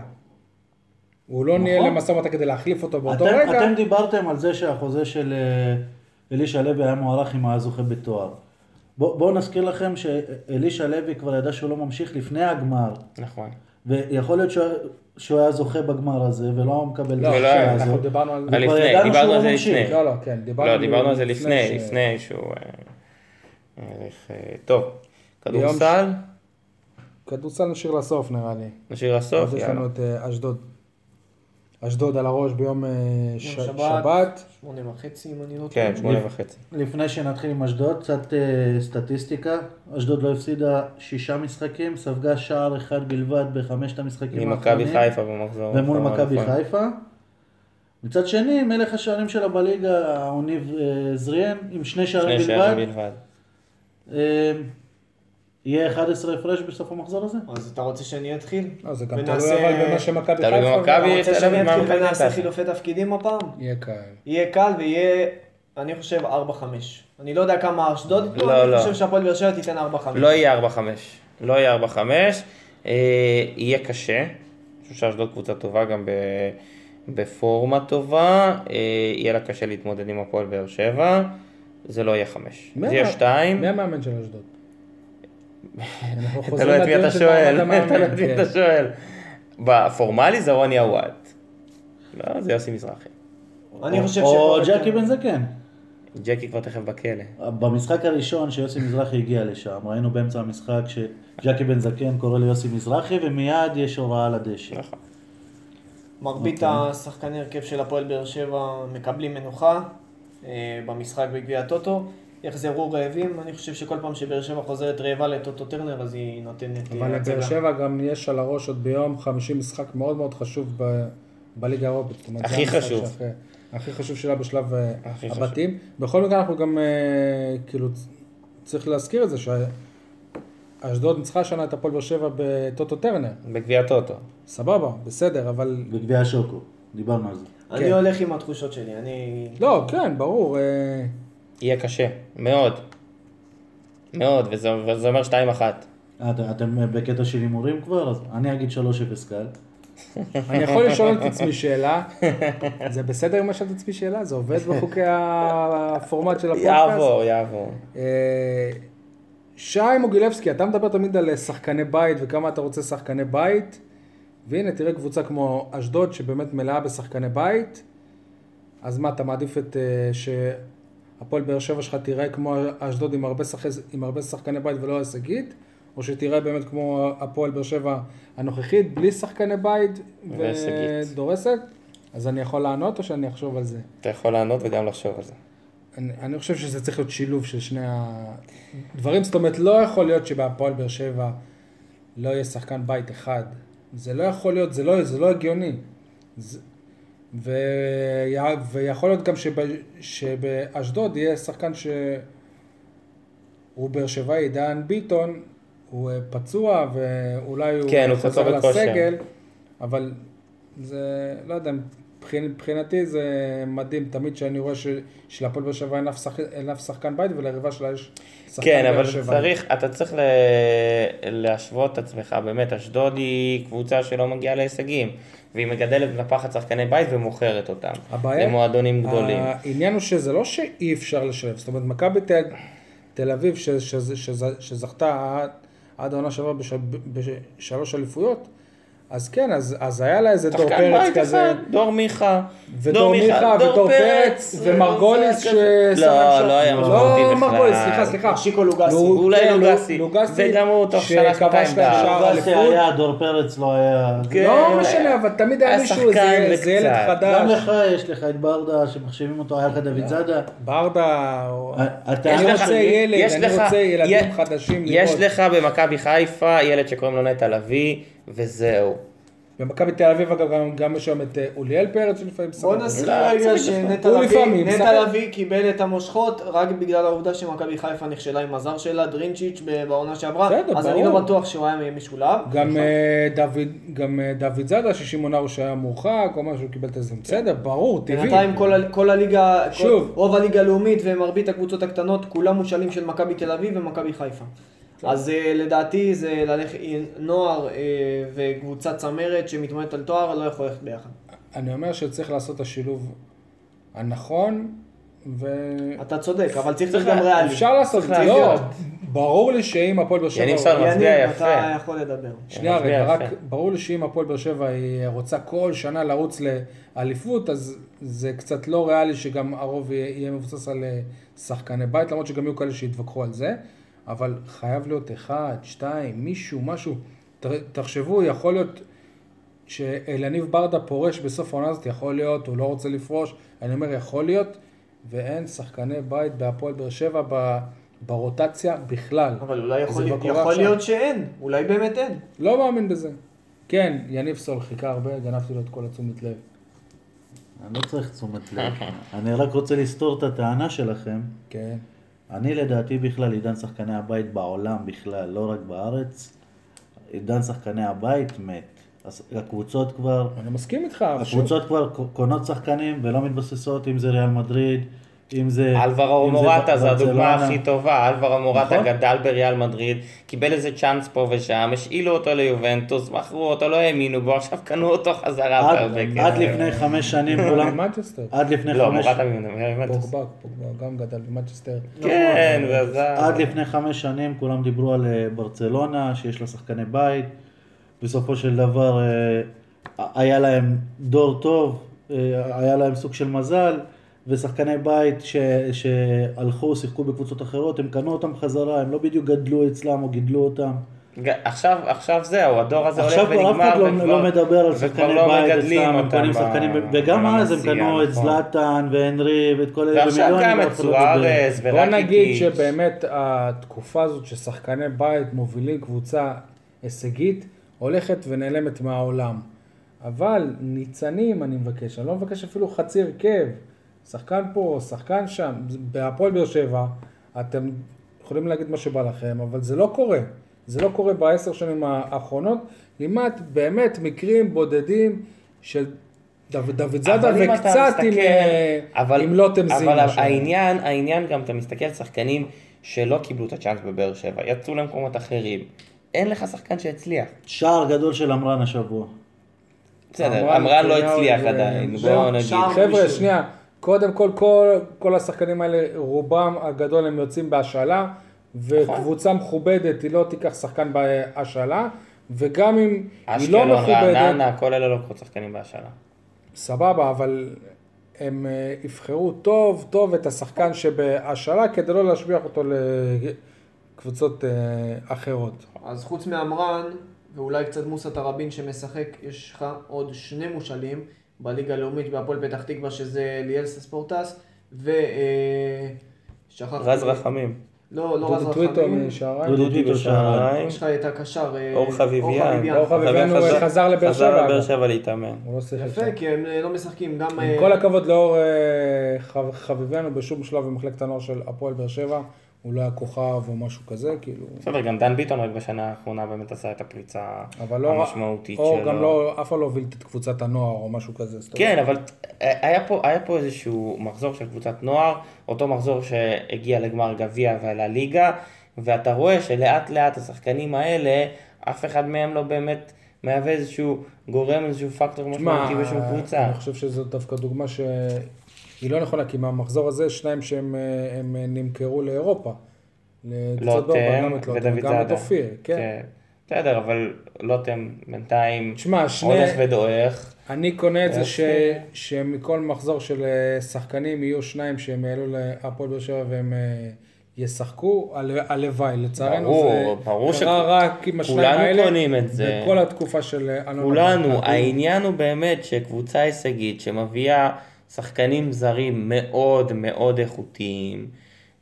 הוא לא ניהל משא ומתן כדי להחליף אותו באותו אתם, רגע. אתם דיברתם על זה שהחוזה של אה, אלישע לוי היה מוערך אם היה זוכה בתואר. בוא- בואו נזכיר לכם שאלישע לוי כבר ידע שהוא לא ממשיך לפני הגמר, נכון. ויכול להיות שהוא, שהוא היה זוכה בגמר הזה ולא היה מקבל את לא, ולא השעה היה, אנחנו הזאת. דיברנו על... כבר לפני, דיברנו על לא זה. לפני. לא, לא, כן, דיברנו... לא, דיברנו על זה לפני, לפני שהוא... אה, אה, טוב, כדורסל, כדורסל נשאיר לסוף נראה לי. נשאיר לסוף, אז יש יאללה. לנו את אה, אשדוד. אשדוד על הראש ביום אה, ש- שבת. שמונה וחצי אם אני לא טועה. כן, שמונה וחצי. לפני שנתחיל עם אשדוד, קצת אה, סטטיסטיקה. אשדוד לא הפסידה שישה משחקים, ספגה שער אחד בלבד בחמשת המשחקים ממכבי חיפה במחזור. ומול מכבי נכון. חיפה. מצד שני, מלך השערים שלה בליגה, אוניב אה, זריאן, עם שני שערים שני שערים בלבד. בלבד. יהיה 11 הפרש בסוף המחזור הזה? אז אתה רוצה שאני אתחיל? לא, זה גם ונעשה- תלוי אבל במה שמכבי תלוי חיפה. במכבי. אתה רוצה שאני אתחיל ונעשה? חילופי תפקידים הפעם? יהיה קל. יהיה קל ויהיה, אני חושב, 4-5. אני לא יודע כמה אשדוד ייתנו, לא, אני לא. חושב שהפועל באר שבע תיתן 4-5. לא יהיה 4-5. לא יהיה 4-5. אה, יהיה קשה. אני חושב שאשדוד קבוצה טובה גם ב... בפורמה טובה. אה, יהיה לה קשה להתמודד עם הפועל באר שבע. זה לא יהיה 5. מי זה יהיה המ- 2. מי המאמן של אשדוד? לא את מי אתה של שואל. לא המאמן, את מי כן. אתה שואל. בפורמלי זה רוני עוואט. לא, זה יוסי מזרחי. אני חושב או שפה- ג'קי בן זקן. ג'קי כבר תכף בכלא. במשחק הראשון שיוסי מזרחי הגיע לשם, ראינו באמצע המשחק שג'קי בן זקן קורא ליוסי מזרחי ומיד יש הוראה לדשא. נכון. מרבית אוקיי. השחקני הרכב של הפועל באר שבע מקבלים מנוחה אה, במשחק בגביע הטוטו. יחזרו רעבים, אני חושב שכל פעם שבאר שבע חוזרת רעבה לטוטו טרנר אז היא נותנת אה, אבל. לבאר שבע גם יש על הראש עוד ביום חמישי משחק מאוד מאוד חשוב ב- בליגה האירופית. הכי חשוב. שאחרי- הכי חשוב שלה בשלב אה, הכי חשוב. הבתים. בכל מקרה אנחנו גם, אה, כאילו, צריך להזכיר את זה שאשדוד ניצחה השנה את הפועל באר שבע בטוטו טרנר. בגביע טוטו. סבבה, בסדר, אבל... בגביע השוקו, דיברנו על זה. אני כן. הולך עם התחושות שלי, אני... לא, כן, ברור. אה, יהיה קשה, מאוד. מאוד, וזה, וזה אומר 2-1. את- אתם בקטע של הימורים כבר? אז אני אגיד 3-0 קל. אני יכול לשאול את עצמי שאלה, זה בסדר אם אשאל את עצמי שאלה? זה עובד בחוקי הפורמט של הפודקאסט? יעבור, יעבור. אה, שי מוגילבסקי, אתה מדבר תמיד על שחקני בית וכמה אתה רוצה שחקני בית, והנה תראה קבוצה כמו אשדוד שבאמת מלאה בשחקני בית, אז מה, אתה מעדיף את שהפועל באר שבע שלך תיראה כמו אשדוד עם הרבה, שחק... עם הרבה שחקני בית ולא הישגית, או שתיראה באמת כמו הפועל באר שבע הנוכחית, בלי שחקני בית. ודורסת? אז אני יכול לענות או שאני אחשוב על זה? אתה יכול לענות וגם לחשוב על זה. אני, אני חושב שזה צריך להיות שילוב של שני הדברים, זאת אומרת, לא יכול להיות שבהפועל באר שבע לא יהיה שחקן בית אחד. זה לא יכול להיות, זה לא, זה לא הגיוני. זה, ויכול להיות גם שב, שבאשדוד יהיה שחקן שהוא באר שבעי, דן ביטון, הוא אה, פצוע ואולי הוא כן, הוא חוזר בכושר. לסגל, אבל זה, לא יודע, מבחינ- מבחינתי זה מדהים, תמיד שאני רואה ש- שלהפועל באר שבע אין אף שחק- אין אף שחקן בית וליריבה שלה יש שחקן כן, באר אבל שבעי. צריך, אתה צריך ל... להשוות את עצמך, באמת, אשדוד היא קבוצה שלא מגיעה להישגים, והיא מגדלת מנפחת שחקני בית ומוכרת אותם. הבעיה- למועדונים גדולים. העניין הוא שזה לא שאי אפשר לשלב, זאת אומרת, מכבי תל, תל אביב שזכתה עד, העונה שעברה בש, בשלוש אליפויות, אז כן, אז, אז היה לה איזה דור פרץ כזה, אחד, דור מיכה. ודור מיכה, ודור פרץ, ומרגוליס. ששחק לא. לא היה משמעותי לא בכלל. מרגוליס, סליחה, סליחה. שיקו לוגסי. לו- אולי לוגסי. לוגסי, וגם הוא תוך שנה, שכבש שנתיים להם דף. שער לוגסי אליפות. היה, דור פרץ לא היה. כן. לא משנה, אבל תמיד היה מישהו, איזה ילד וקצת. גם חדש. לך יש לך את ברדה שמחשיבים אותו, היה לך דוד זאדה. ברדה, אתה- אני רוצה ילד, יש אני לך- רוצה ילדים חדשים יש. לך במכבי חיפה ילד שקוראים לו נטע לביא, וזהו. במכבי תל אביב אגב גם- גם יש שם את אה, אוליאל פרץ שלפעמים בוא משחק. נזכיר לא, רגע שנטע לביא. נטע לביא קיבל את המושכות רק בגלל העובדה שמכבי חיפה נכשלה עם הזר שלה, דרינצ'יץ' ב- בעונה שעברה, בסדר, אז אני. לא בטוח שהוא היה משולב. גם אה, דוד, גם אה, דוד זאדה, ששמעון הרוש היה מורחק, או משהו, קיבל את זה, בסדר, ברור, טבעי. בינתיים כל, הליגה, כל, שוב. רוב הליגה הלאומית ומרבית הקבוצות הקטנות, כולם מושאלים של מכבי תל אביב ומכבי חיפה. אז uh, לדעתי זה ללכת עם נוער uh, וקבוצת צמרת שמתמודדת על תואר, לא יכול ללכת ביחד. אני אומר שצריך לעשות את השילוב הנכון, אתה צודק, אבל צריך להיות גם ריאלי. ואפשר לעשות את זה, לא. ברור לי שאם הפועל באר שבע... יניב יניב, מצביע אתה יפה. יכול לדבר. שנייה רגע, רק. ברור לי שאם הפועל באר שבע היא רוצה כל שנה לרוץ לאליפות, אז זה קצת לא ריאלי שגם הרוב יהיה יהיה מבוסס על אה, שחקני בית, למרות שגם יהיו כאלה שיתווכחו על זה, אבל חייב להיות אחד, שתיים, מישהו, משהו. תחשבו, יכול להיות שאלניב ברדה פורש בסוף העונה הזאת, יכול להיות, הוא לא רוצה לפרוש, אני אומר יכול להיות, ואין שחקני בית בהפועל באר שבע ב- ברוטציה בכלל. אבל אולי יכול, יכול עכשיו. להיות שאין, אולי באמת אין. לא מאמין בזה. כן, יניב סול חיכה הרבה, גנבתי לו את כל התשומת לב. אני לא צריך תשומת לב. אני רק רוצה לסתור את הטענה שלכם. כן. אני לדעתי בכלל עידן שחקני הבית בעולם בכלל, לא רק בארץ. עידן שחקני הבית מת. הקבוצות כבר, אני מסכים איתך, אבל שוב, הקבוצות כבר קונות שחקנים ולא מתבססות, אם זה ריאל מדריד, אם זה... אלברו זה מורטה זה הדוגמה. הכי טובה, אלברו מורטה נכון. גדל בריאל מדריד, קיבל איזה צ'אנס פה ושם, השאילו אותו ליובנטוס, מכרו אותו, לא האמינו בו, עכשיו קנו אותו חזרה עד- בהרבה עד. לפני חמש שנים כולם... במנצ'סטר. עד לפני לא, חמש... מורטה מיובנטוס. פוגבה, פוגבה גם גדל במנצ'סטר. כן, זה עזר. עד לפני חמש שנים כולם דיברו על אה, ברצלונה, שיש לה שחקני בית. בסופו של דבר אה, היה להם דור טוב, אה, היה להם סוג של מזל, ושחקני בית ש, שהלכו, שיחקו בקבוצות אחרות, הם קנו אותם חזרה, הם לא בדיוק גדלו אצלם או גידלו אותם. ג- עכשיו, עכשיו זהו, הדור הזה הולך עכשיו כבר אף ונגמר, אחד לא, לא מדבר על שחקני לא בית אצלם, הם קונים ב- שחקנים, וגם אז הם קנו את נכון. זלאטן והנרי ואת כל אלה ועכשיו גם את לא. סוארז בוא ורקיטיץ'. נגיד שבאמת התקופה הזאת ששחקני בית מובילים קבוצה הישגית, הולכת ונעלמת מהעולם. אבל ניצנים אני מבקש, אני לא מבקש אפילו חצי הרכב. שחקן פה, שחקן שם, בהפועל באר שבע, אתם יכולים להגיד מה שבא לכם, אבל זה לא קורה. זה לא קורה בעשר שנים האחרונות, למעט באמת מקרים בודדים של דוד, דוד זאדה אבל וקצת עם, מסתכל- אה, אבל- עם לוטם זינה. אבל שם. העניין, העניין גם, אתה מסתכל על שחקנים שלא קיבלו את הצ'אנס בבאר שבע, יצאו למקומות אחרים. אין לך שחקן שהצליח. שער גדול של עמרן השבוע. בסדר, אמרן לא הצליח זה- עדיין, בואו נגיד. חבר'ה. שנייה, קודם כל, כל, כל השחקנים האלה, רובם הגדול הם יוצאים בהשאלה, וקבוצה מכובדת היא לא תיקח שחקן בהשאלה, וגם אם היא לא אשקלון, מכובדת, רעננה, כל אלה לוקחות שחקנים בהשאלה. סבבה, אבל הם אה, יבחרו טוב טוב את השחקן שבהשאלה כדי לא להשביח אותו לקבוצות אה, אחרות. אז חוץ מעמרן, ואולי קצת מוסא תראבין שמשחק, יש לך עוד שני מושאלים בליגה הלאומית בהפועל פתח תקווה, שזה ליאלסה ספורטס, ו... אה. רז רחמים. לא, לא רז דודו טוויטו רחמים. משעריים. דודו דודי טוויטו בשעריים. יש לך את הקשר. אה, אור חביביאן. אור חביביאן הוא חזר לבאר שבע, חזר לבאר. שבע להתאמן. הוא לא שיחק. יפה, כי הם אה, לא משחקים גם... עם כל הכבוד לאור חב- חביביאן, הוא בשום שלב במחלקת הנוער של הפועל באר שבע, הוא לא היה כוכב או משהו כזה, כאילו. בסדר, גם דן ביטון רק בשנה האחרונה באמת עשה את הפריצה לא, המשמעותית שלו. גם לא, אף פעם לא הוביל את קבוצת הנוער או משהו כזה. כן, אבל היה פה, היה פה איזשהו מחזור של קבוצת נוער, אותו מחזור שהגיע לגמר גביע ועלה ליגה, ואתה רואה שלאט לאט השחקנים האלה, אף אחד מהם לא באמת מהווה איזשהו גורם, איזשהו פקטור משמעותי בשום קבוצה. אני חושב שזו דווקא דוגמה שהיא לא נכונה, כי מהמחזור הזה, שניים שהם אה, הם נמכרו לאירופה. לוטם לוטם, ודוד גם את זאדה. אופיר, כן. בסדר, אבל לוטם בינתיים תשמע, שני... הולך ודועך. אני קונה את זה ש... שמכל מחזור של אה, שחקנים יהיו שניים שהם יעלו להפועל באר שבע והם אה, ישחקו, הל- הלוואי, לצערנו ברור, זה ברור קרה רק עם השניים כולנו האלה, קונים את זה. בכל התקופה של אה, אלון כולנו. העניין הוא באמת שקבוצה הישגית שמביאה שחקנים זרים מאוד מאוד איכותיים,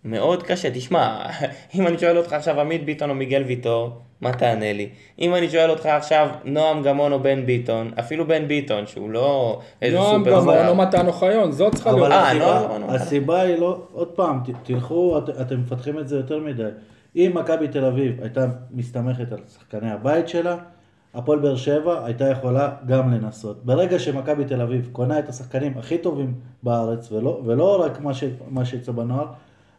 מאוד קשה. תשמע, אם אני שואל אותך עכשיו עמית ביטון או מיגל ויטור, מה תענה לי? אם אני שואל אותך עכשיו נועם גמון או בן ביטון, אפילו בן ביטון שהוא לא איזה נועם סופר גמון זר. או מתן אוחיון, זאת צריכה להיות. אה, הסיבה, לא, לא, לא. הסיבה היא לא, עוד פעם, תלכו, את, אתם מפתחים את זה יותר מדי. אם מכבי תל אביב הייתה מסתמכת על שחקני הבית שלה, הפועל באר שבע הייתה יכולה גם לנסות. ברגע שמכבי תל אביב קונה את השחקנים הכי טובים בארץ, ולא, ולא רק מה, ש, מה שיצא בנוער,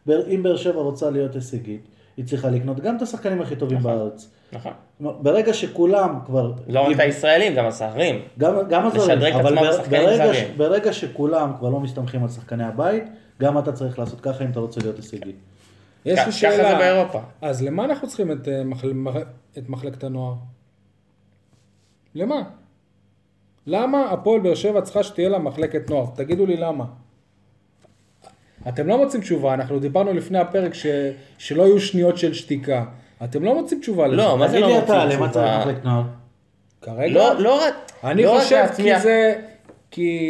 אם באר שבע רוצה להיות הישגית, היא צריכה לקנות גם את השחקנים הכי טובים בארץ. נכון. ברגע שכולם כבר... לא רק את הישראלים, גם הזרים. גם, גם הזרים, לשדרג את עצמם לשחקנים ברגע, זרים. ש, ברגע שכולם כבר לא מסתמכים על שחקני הבית, גם אתה צריך לעשות ככה אם אתה רוצה להיות הישגי. יש כ- לי ככה שאלה. זה באירופה. אז למה אנחנו צריכים את, אה, מחל... את מחלקת הנוער? למה? למה הפועל באר שבע צריכה שתהיה לה מחלקת נוער? תגידו לי למה. אתם לא מוצאים תשובה, אנחנו דיברנו לפני הפרק ש... שלא יהיו שניות של שתיקה. אתם לא מוצאים תשובה לזה. לא, מה זה תגיד לא לי מוצאים אתה, למה תשובה? צריך מחלקת נוער? כרגע? לא, לא רק... אני לא רק חושב כי להצמיח- זה, כי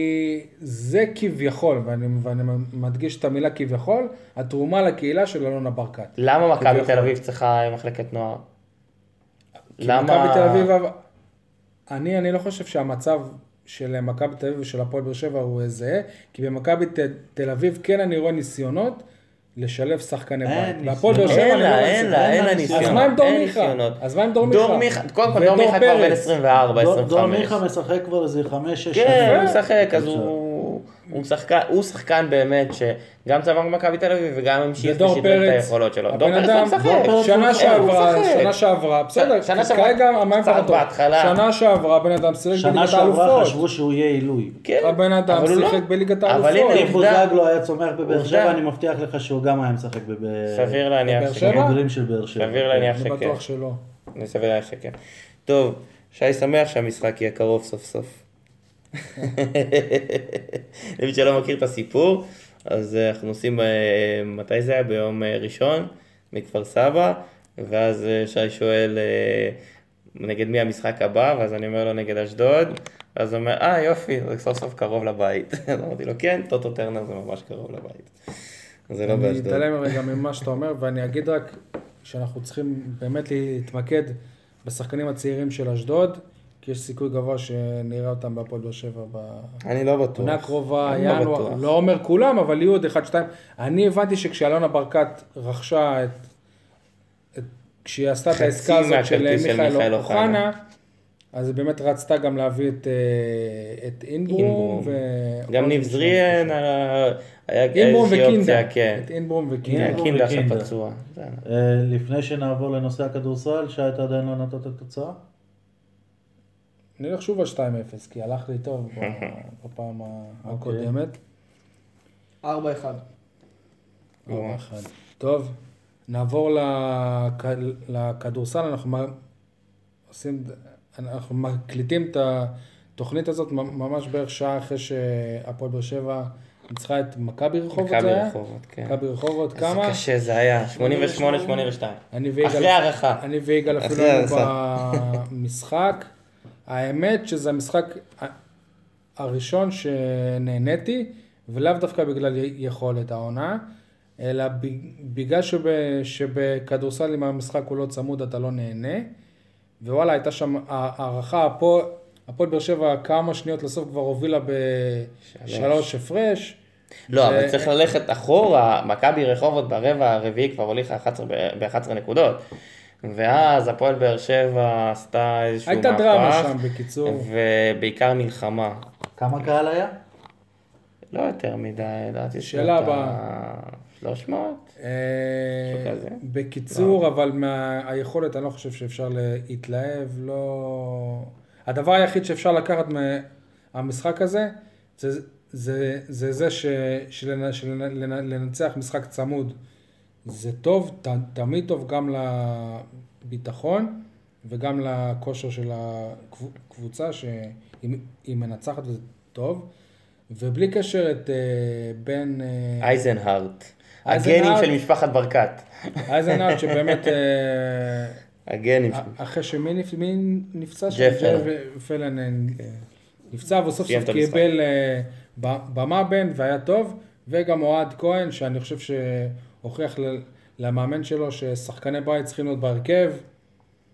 זה כביכול, ואני, ואני מדגיש את המילה כביכול, התרומה לקהילה של אלונה ברקת. למה מכבי. תל אביב צריכה מחלקת נוער? כי למה... מכבי תל אביב, אני, אני לא חושב שהמצב של מכבי תל אביב ושל הפועל באר שבע הוא זהה, כי במכבי ת- תל אביב כן אני רואה ניסיונות לשלב שחקני בית. והפועל באר. שבע אין לה, לא אין לה, אין לה ניסיונות. אז מה עם דור מיכה? אז מה עם דור דור מיכה? מיכה, קודם כל דור מיכה כבר בן פרץ. 24, דור- דור 25. מיכה משחק כבר איזה חמש, שש כן, הוא שנים. משחק, אז. הוא... הוא שחקן, הוא שחקן באמת שגם צבר במכבי תל אביב וגם המשיך ושדרג את היכולות שלו. דור פרץ לא אדם, משחק. שנה הוא שעברה. שנה שעברה, בסדר, שנה שעברה, כרגע המים קצת פחות. בהתחלה. שנה שעברה הבן אדם שיחק שנה בליגת שעברה האלופות. חשבו שהוא יהיה עילוי. כן, הבן אדם אבל הוא לא. שיחק בליגת אבל האלופות. הנה, אם. בוזגלו היה צומח בבאר. שבע, אני מבטיח לך שהוא גם היה משחק בב- סביר להניח בבאר שכן. שבע? בבוגרים של באר שבע. סביר להניח אני שכן. בטוח שלא. אני סביר להניח שכן. טוב, שי שמח שהמשחק יהיה קרוב סוף סוף. למי שלא מכיר את הסיפור, אז אה, אנחנו נוסעים, אה, מתי זה היה? ביום אה, ראשון, מכפר סבא, ואז שי שואל נגד מי המשחק הבא, ואז אני אומר לו נגד אשדוד, ואז הוא אומר, אה יופי, זה סוף סוף קרוב לבית. אז אמרתי לו, כן, טוטו טרנר זה ממש קרוב לבית. זה לא אני באשדוד. אתעלם רגע ממה שאתה אומר, ואני אגיד רק שאנחנו צריכים באמת להתמקד בשחקנים הצעירים של אשדוד, כי יש סיכוי גבוה שנראה אותם בהפועל באר שבע אני לא בטוח. בעונה הקרובה, אני לא ינואר, בטוח. לא אומר כולם, אבל יהיו עוד אחד, שתיים. אני הבנתי שכשאלונה ברקת רכשה את... את כשהיא עשתה את העסקה הזאת של של מיכאל אוחנה. אז היא באמת רצתה גם להביא את, אה, את אינברום. אינברום. ו... גם ניב. זריאן, אה, היה איזושהי וקינדה. אופציה, כן. את אינברום וקינדה. כן, קינדה עכשיו. פצוע. אה, לפני שנעבור לנושא הכדורסל, שי, אתה עדיין לא נתת תוצאה? נלך שוב על 2-0, כי הלך לי טוב בפעם אוקיי. הקודמת. 4-1. ארבע אחד. טוב, נעבור לכ... לכדורסל, אנחנו מ- עושים, אנחנו מקליטים את התוכנית הזאת ממש בערך שעה אחרי שהפועל באר שבע ניצחה את מכבי רחובות זה מכבי היה? רחובות, כן. מכבי רחובות, איזה כמה? קשה זה היה, 88-82. אני ויגאל, אחרי הערכה. אני ויגאל אפילו היינו. במשחק. האמת שזה המשחק הראשון שנהניתי, ולאו דווקא בגלל יכולת העונה, אלא בגלל שב, שבכדורסל אם המשחק הוא לא צמוד אתה לא נהנה. ווואלה, הייתה שם הערכה, הפועל הפועל באר שבע כמה שניות לסוף כבר הובילה בשלוש הפרש. לא, ו- אבל צריך ללכת אחורה, מכבי רחובות ברבע הרביעי כבר הוליכה ב-11 נקודות. ואז הפועל באר שבע עשתה איזשהו מהפך. הייתה דרמה שם, בקיצור. ובעיקר מלחמה. כמה קהל היה? לא יותר מדי, לדעתי. שאלה הבאה. ה- 300? אה? בקיצור, אבל מהיכולת אני לא חושב שאפשר להתלהב, לא... הדבר היחיד שאפשר לקחת מהמשחק הזה, זה זה, זה, זה ש, שלנ, שלנצח משחק צמוד. זה טוב, ת, תמיד טוב גם לביטחון וגם לכושר של הקבוצה, שהיא היא מנצחת וזה טוב. ובלי קשר את אה, בן... אה, אייזנהארט. אייזנהארט. הגנים של משפחת ברקת. אייזנארט שבאמת, אה, הגנים. של- אחרי שמי נפ- מי נפצע? ג'ף פלן. פלן אה, נפצע וסוף סוף. קיבל אה, ב- במה בן והיה טוב, וגם אוהד כהן, שאני חושב שהוכיח ל- למאמן שלו ששחקני בית צריכים להיות בהרכב, היה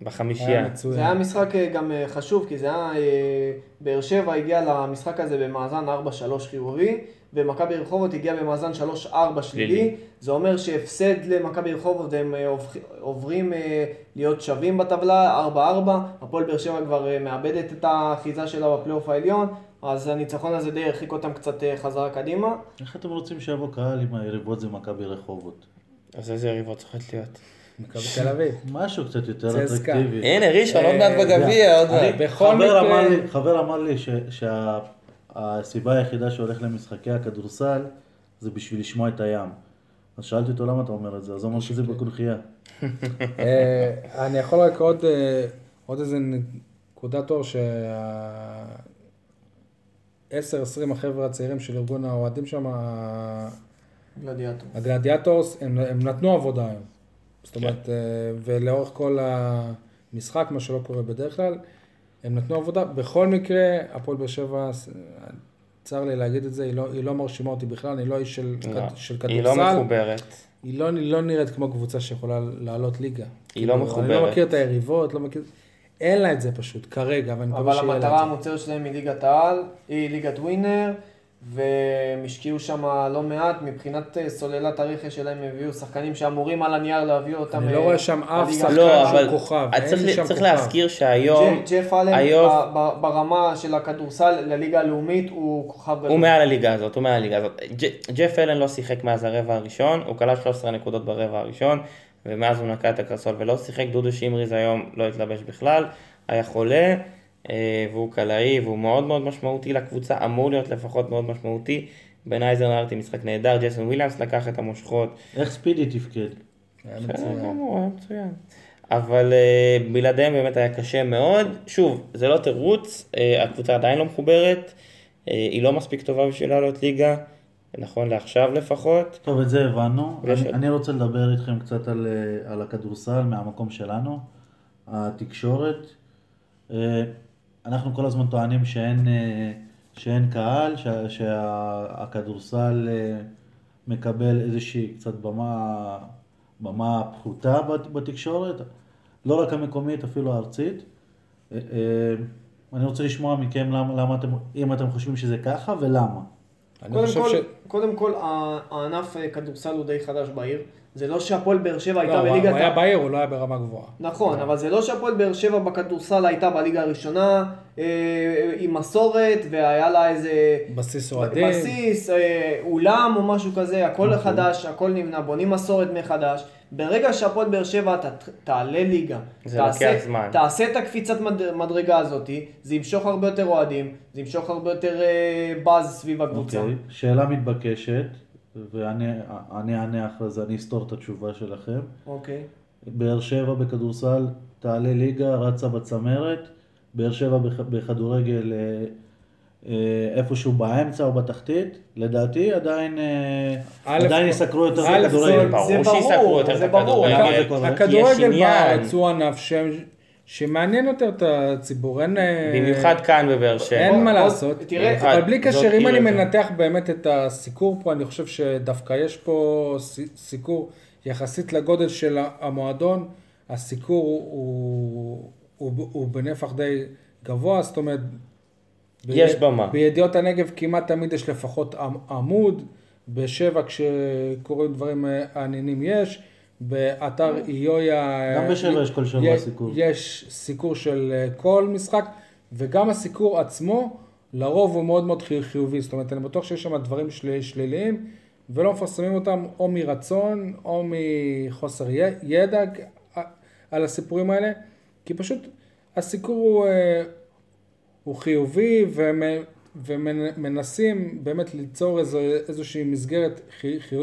בחמישייה. זה היה. משחק אה, גם אה, חשוב, כי זה היה, אה, באר שבע הגיע למשחק הזה במאזן 4-3 חיובי, ומכבי רחובות הגיע במאזן 3-4 שלילי. זה אומר שהפסד למכבי רחובות, הם עוב- עוברים להיות שווים בטבלה, 4-4. הפועל באר שבע כבר מאבדת את האחיזה שלה בפלייאוף העליון, אז הניצחון הזה די הרחיק אותם קצת אה, חזרה קדימה. איך אתם רוצים שיבוא קהל אם היריבות זה מכבי רחובות? אז איזה יריבות צריכות להיות? מכבי תל אביב. משהו קצת יותר. אטרקטיבי. הנה, ראשון, עוד אה, מעט בגביע, עוד מעט. בכל חבר מקרה- אמר לי- חבר אמר לי שהסיבה היחידה שהולך למשחקי הכדורסל זה בשביל לשמוע את הים. אז שאלתי אותו למה אתה אומר את זה, אז הוא אמר שזה בקונכייה. אה, אני יכול רק עוד, אה, עוד איזה נקודת אור שה... 10-20 החבר'ה הצעירים של ארגון האוהדים שם, ה- גלדיאטור. הגלדיאטורס, הם, הם נתנו עבודה היום. זאת אומרת, אה, ולאורך כל המשחק, מה שלא קורה בדרך כלל, הם נתנו עבודה. בכל מקרה, הפועל באר שבע, צר לי להגיד את זה, היא לא, היא לא מרשימה אותי בכלל, אני לא איש של, לא, כד- של כדורסל. היא לא מחוברת. היא לא, היא לא נראית כמו קבוצה שיכולה לעלות ליגה. היא לא כאילו, אני מחוברת. לא מכיר את היריבות, לא מכיר... אין לה את זה פשוט, כרגע, ואני מקווה אבל שיהיה לה המטרה את זה. המוצהרת שלהם היא ליגת העל, היא ליגת ווינר, והם השקיעו שם לא מעט, מבחינת אה, סוללת הרכש שלהם הם הביאו שחקנים שאמורים על הנייר להביא אותם. אני לא אה, רואה שם אף. שחקן לא, שהוא אבל כוכב, אין צריך לי ל- שם צריך כוכב. להזכיר שהיום, ג'ף אלן היום- ברמה של הכדורסל לליגה הלאומית הוא כוכב גדול. הוא מעל הליגה הזאת, הוא מעל הליגה הזאת. ג'- ג'ף אלן לא שיחק מאז הרבע הראשון, הוא כלל 13 נקודות ברבע הראשון, ומאז הוא נקע את הקרסול ולא שיחק. דודו שמריז היום לא התלבש בכלל, היה חולה, אה, והוא קלעי, והוא מאוד מאוד משמעותי לקבוצה, אמור להיות לפחות מאוד משמעותי. בן אייזנארט עם משחק נהדר, ג'ייסון וויליאמס לקח את המושכות. איך ספידי תפקד? היה מצוין. אבל אה, בלעדיהם באמת היה קשה מאוד. שוב, זה לא תירוץ, אה, הקבוצה עדיין לא מחוברת, היא לא מספיק טובה בשביל לעלות ליגה, נכון לעכשיו לפחות. טוב, את זה הבנו. יש- אני, אני רוצה לדבר איתכם קצת על, אה, על הכדורסל מהמקום שלנו, התקשורת. אה, אנחנו כל הזמן טוענים שאין, אה, שאין קהל, שה- שהכדורסל מקבל איזושהי קצת במה, במה פחותה בת- בתקשורת, לא רק המקומית, אפילו הארצית. אני רוצה לשמוע מכם למה, למה אתם, אם אתם חושבים שזה ככה ולמה. קודם כל, ש... קודם כל, הענף אה, כדורסל הוא די חדש בעיר. זה לא שהפועל באר שבע הייתה לא, הוא בליגת... הוא היה בעיר, הוא לא היה ברמה גבוהה. נכון, אבל זה לא שהפועל באר שבע בכדורסל הייתה בליגה הראשונה אה, עם מסורת והיה לה איזה בסיס אוהדים. בסיס, אה, אולם או משהו כזה, הכל אוקיי. חדש, הכל נבנה, בונים מסורת מחדש. ברגע שהפועל באר שבע ת- תעלה ליגה, זה תעשה- לוקח זמן. תעשה את הקפיצת מד- מדרגה הזאתי, זה ימשוך הרבה יותר אוהדים, זה ימשוך הרבה יותר אה, באז סביב הקבוצה. אוקיי, שאלה מתבקשת, ואני אני אענה אחרי זה, אני אסתור את התשובה שלכם. אוקיי. באר שבע בכדורסל תעלה ליגה, רצה בצמרת, באר שבע בכ- בכדורגל אה, אה, איפשהו באמצע או בתחתית, לדעתי עדיין, אה, עדיין יסקרו יותר את הכדורגל. ברור זה שיסקרו ברור, יותר זה את ברור. זה הכדורגל. הכדורגל. בארץ הוא ענף. שמעניין יותר את הציבור, אין... אה, במיוחד כאן בבאר שבע. אין מה לעשות, תראה, אבל בלי קשר, אם אני. מנתח באמת את הסיקור פה, אני חושב שדווקא יש פה סי- סיקור יחסית לגודל של המועדון, הסיקור הוא, הוא, הוא, הוא בנפח די גבוה, זאת אומרת... ב- יש במה. בידיעות הנגב כמעט תמיד יש לפחות עמ- עמוד, בשבע כשקורים דברים אה, מעניינים יש, באתר איויה... גם בשבע יש כל שבוע סיקור. יש סיקור של אה, כל משחק, וגם הסיקור עצמו, לרוב הוא מאוד מאוד חי- חיובי, זאת אומרת, אני בטוח שיש שם דברים של, שליליים, ולא מפרסמים אותם או מרצון, או מחוסר י- ידע אה, על הסיפורים האלה, כי פשוט הסיקור הוא, אה, הוא חיובי, ומ- ומנסים באמת ליצור איזו, איזושהי מסגרת חי, חי,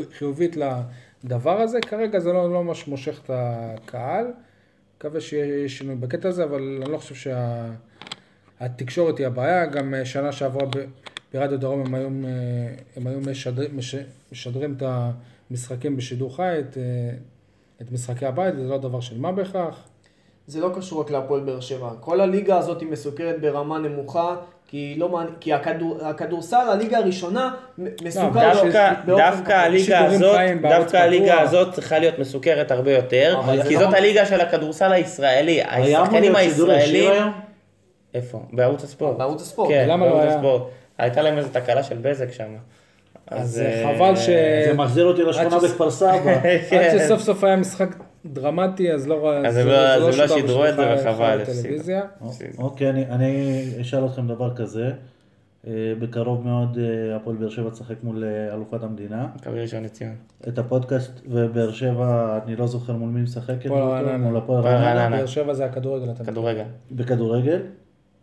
לדבר הזה. כרגע זה לא, לא ממש מושך את הקהל. מקווה שיהיה שינוי בקטע הזה, אבל אני לא חושב שהתקשורת היא הבעיה. גם אה, שנה שעברה ב- ברדיו דרום הם היו, אה, הם היו משדר, מש, משדרים את המשחקים בשידור חי, את, אה, את משחקי הבית, וזה לא דבר של מה בכך. זה לא קשור רק להפועל באר שבע. כל הליגה הזאת היא מסוכרת ברמה נמוכה, כי, לא כי הכדור, הכדורסל, הליגה הראשונה, מ- מסוכר דווקא, באופן דווקא. הליגה הזאת, דווקא הליגה. הזאת צריכה להיות מסוכרת הרבה יותר, כי לא זאת ממש- הליגה של הכדורסל הישראלי. השחקנים הישראלים... איפה? בערוץ הספורט. בערוץ הספורט. כן, למה לא בערוץ היה? הספורט. הייתה להם איזו תקלה של בזק שם. אז אה, חבל ש- זה מחזיר אותי לשכונה ש- בכפר סבא. כן. עד שסוף סוף היה משחק דרמטי, אז לא אז זה הם לא- הם לא שודר שידרו את זה, וחבל. אוקיי, אני, אני אשאל אתכם דבר כזה. אה, בקרוב מאוד אה, הפועל באר שבע תשחק מול אה, אלופת המדינה. מכבי ראשון לציון. את הפודקאסט ובאר שבע, אני לא זוכר מול מי משחקת. מול הפועל רעננה. באר שבע זה הכדורגל, כדורגל. בכדורגל.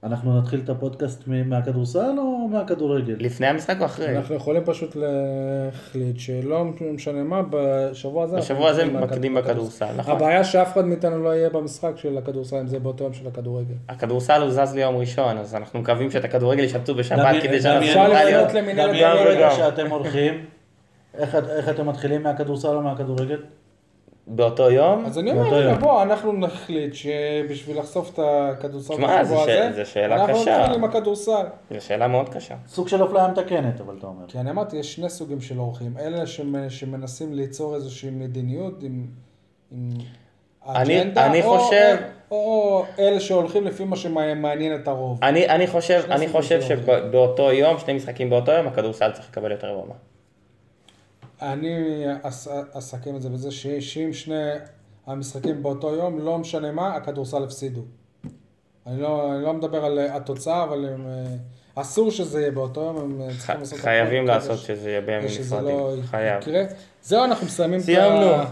אנחנו נתחיל את הפודקאסט מ- מהכדורסל או מהכדורגל? לפני המשחק או אחרי? אנחנו יכולים פשוט להחליט שלא משנה מה, בשבוע הזה... בשבוע הזה מתמקדים בכדורסל, נכון. הבעיה שאף אחד מאיתנו לא יהיה במשחק של הכדורסל, אם זה באותו יום של הכדורגל. הכדורסל הוא זז ליום ראשון, אז אנחנו מקווים שאת הכדורגל ישבצו בשבת כדי שאנחנו אפשר נוכל לבנות להיות... למינהלת דמיין גם רגע. שאתם הולכים, איך אתם מתחילים מהכדורסל או מהכדורגל? באותו יום? אז אני אומר, יום. בוא, אנחנו נחליט שבשביל לחשוף את הכדורסל בשבוע הזה, זה שאלה אנחנו קשה. נתחיל עם הכדורסל. זו שאלה מאוד קשה. סוג של אפליה מתקנת, אבל אתה אומר. כי אני אמרתי, יש שני סוגים של אורחים. אלה שמ- שמנסים ליצור איזושהי מדיניות עם, עם אני- אג'נדה, אני או, חושב- או, או אלה שהולכים לפי מה שמעניין את הרוב. אני, אני חושב, אני חושב. שבאותו יום, שני משחקים באותו יום, הכדורסל צריך לקבל יותר במה. אני אס- אסכם את זה בזה שאם שני המשחקים באותו יום, לא משנה מה, הכדורסל הפסידו. אני לא, אני לא מדבר על אה, התוצאה, אבל הם, אה, אסור שזה יהיה באותו יום, הם אה, צריכים לעשות... חייבים לעשות שזה יהיה בימים נפרדים. לא חייב. זהו, אנחנו מסיימים סיימנו. את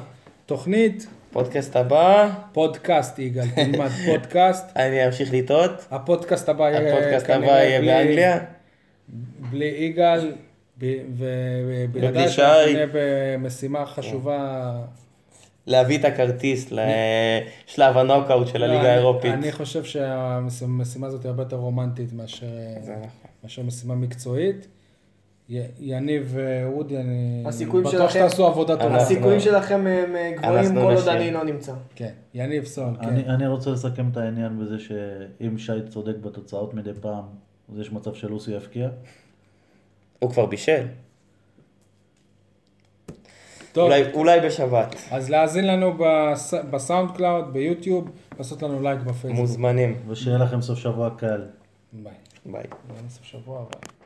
התוכנית. פודקאסט הבא, פודקאסט, יגאל, תלמד פודקאסט. אני אמשיך לטעות. הפודקאסט הבא יהיה הפודקאסט הבא יהיה באנגליה. בלי יגאל, ובלעדיי שי. נהיה במשימה חשובה. להביא את הכרטיס לשלב הנוקאוט של לא, הליגה אני- האירופית. אני חושב שהמשימה הזאת היא הרבה יותר רומנטית מאשר זה נכון. משימה מקצועית. יניב ואודי, אני הסיכויים בטוח שתעשו עבודה טובה. הסיכויים שלכם הם אה, גבוהים כל עוד. אני לא נמצא. כן, יניב סול, כן. אני, אני רוצה לסכם את העניין בזה שאם שי צודק בתוצאות מדי פעם, אז יש מצב שלוסי יפתיע. הוא כבר בישל. טוב, אולי- אולי בשבת. אז להאזין לנו בס- ב SoundCloud, ביוטיוב, לעשות לנו לייק בפייסבוק. מוזמנים. ושיהיה לכם סוף שבוע קל. ביי. ביי. סוף שבוע, אבל...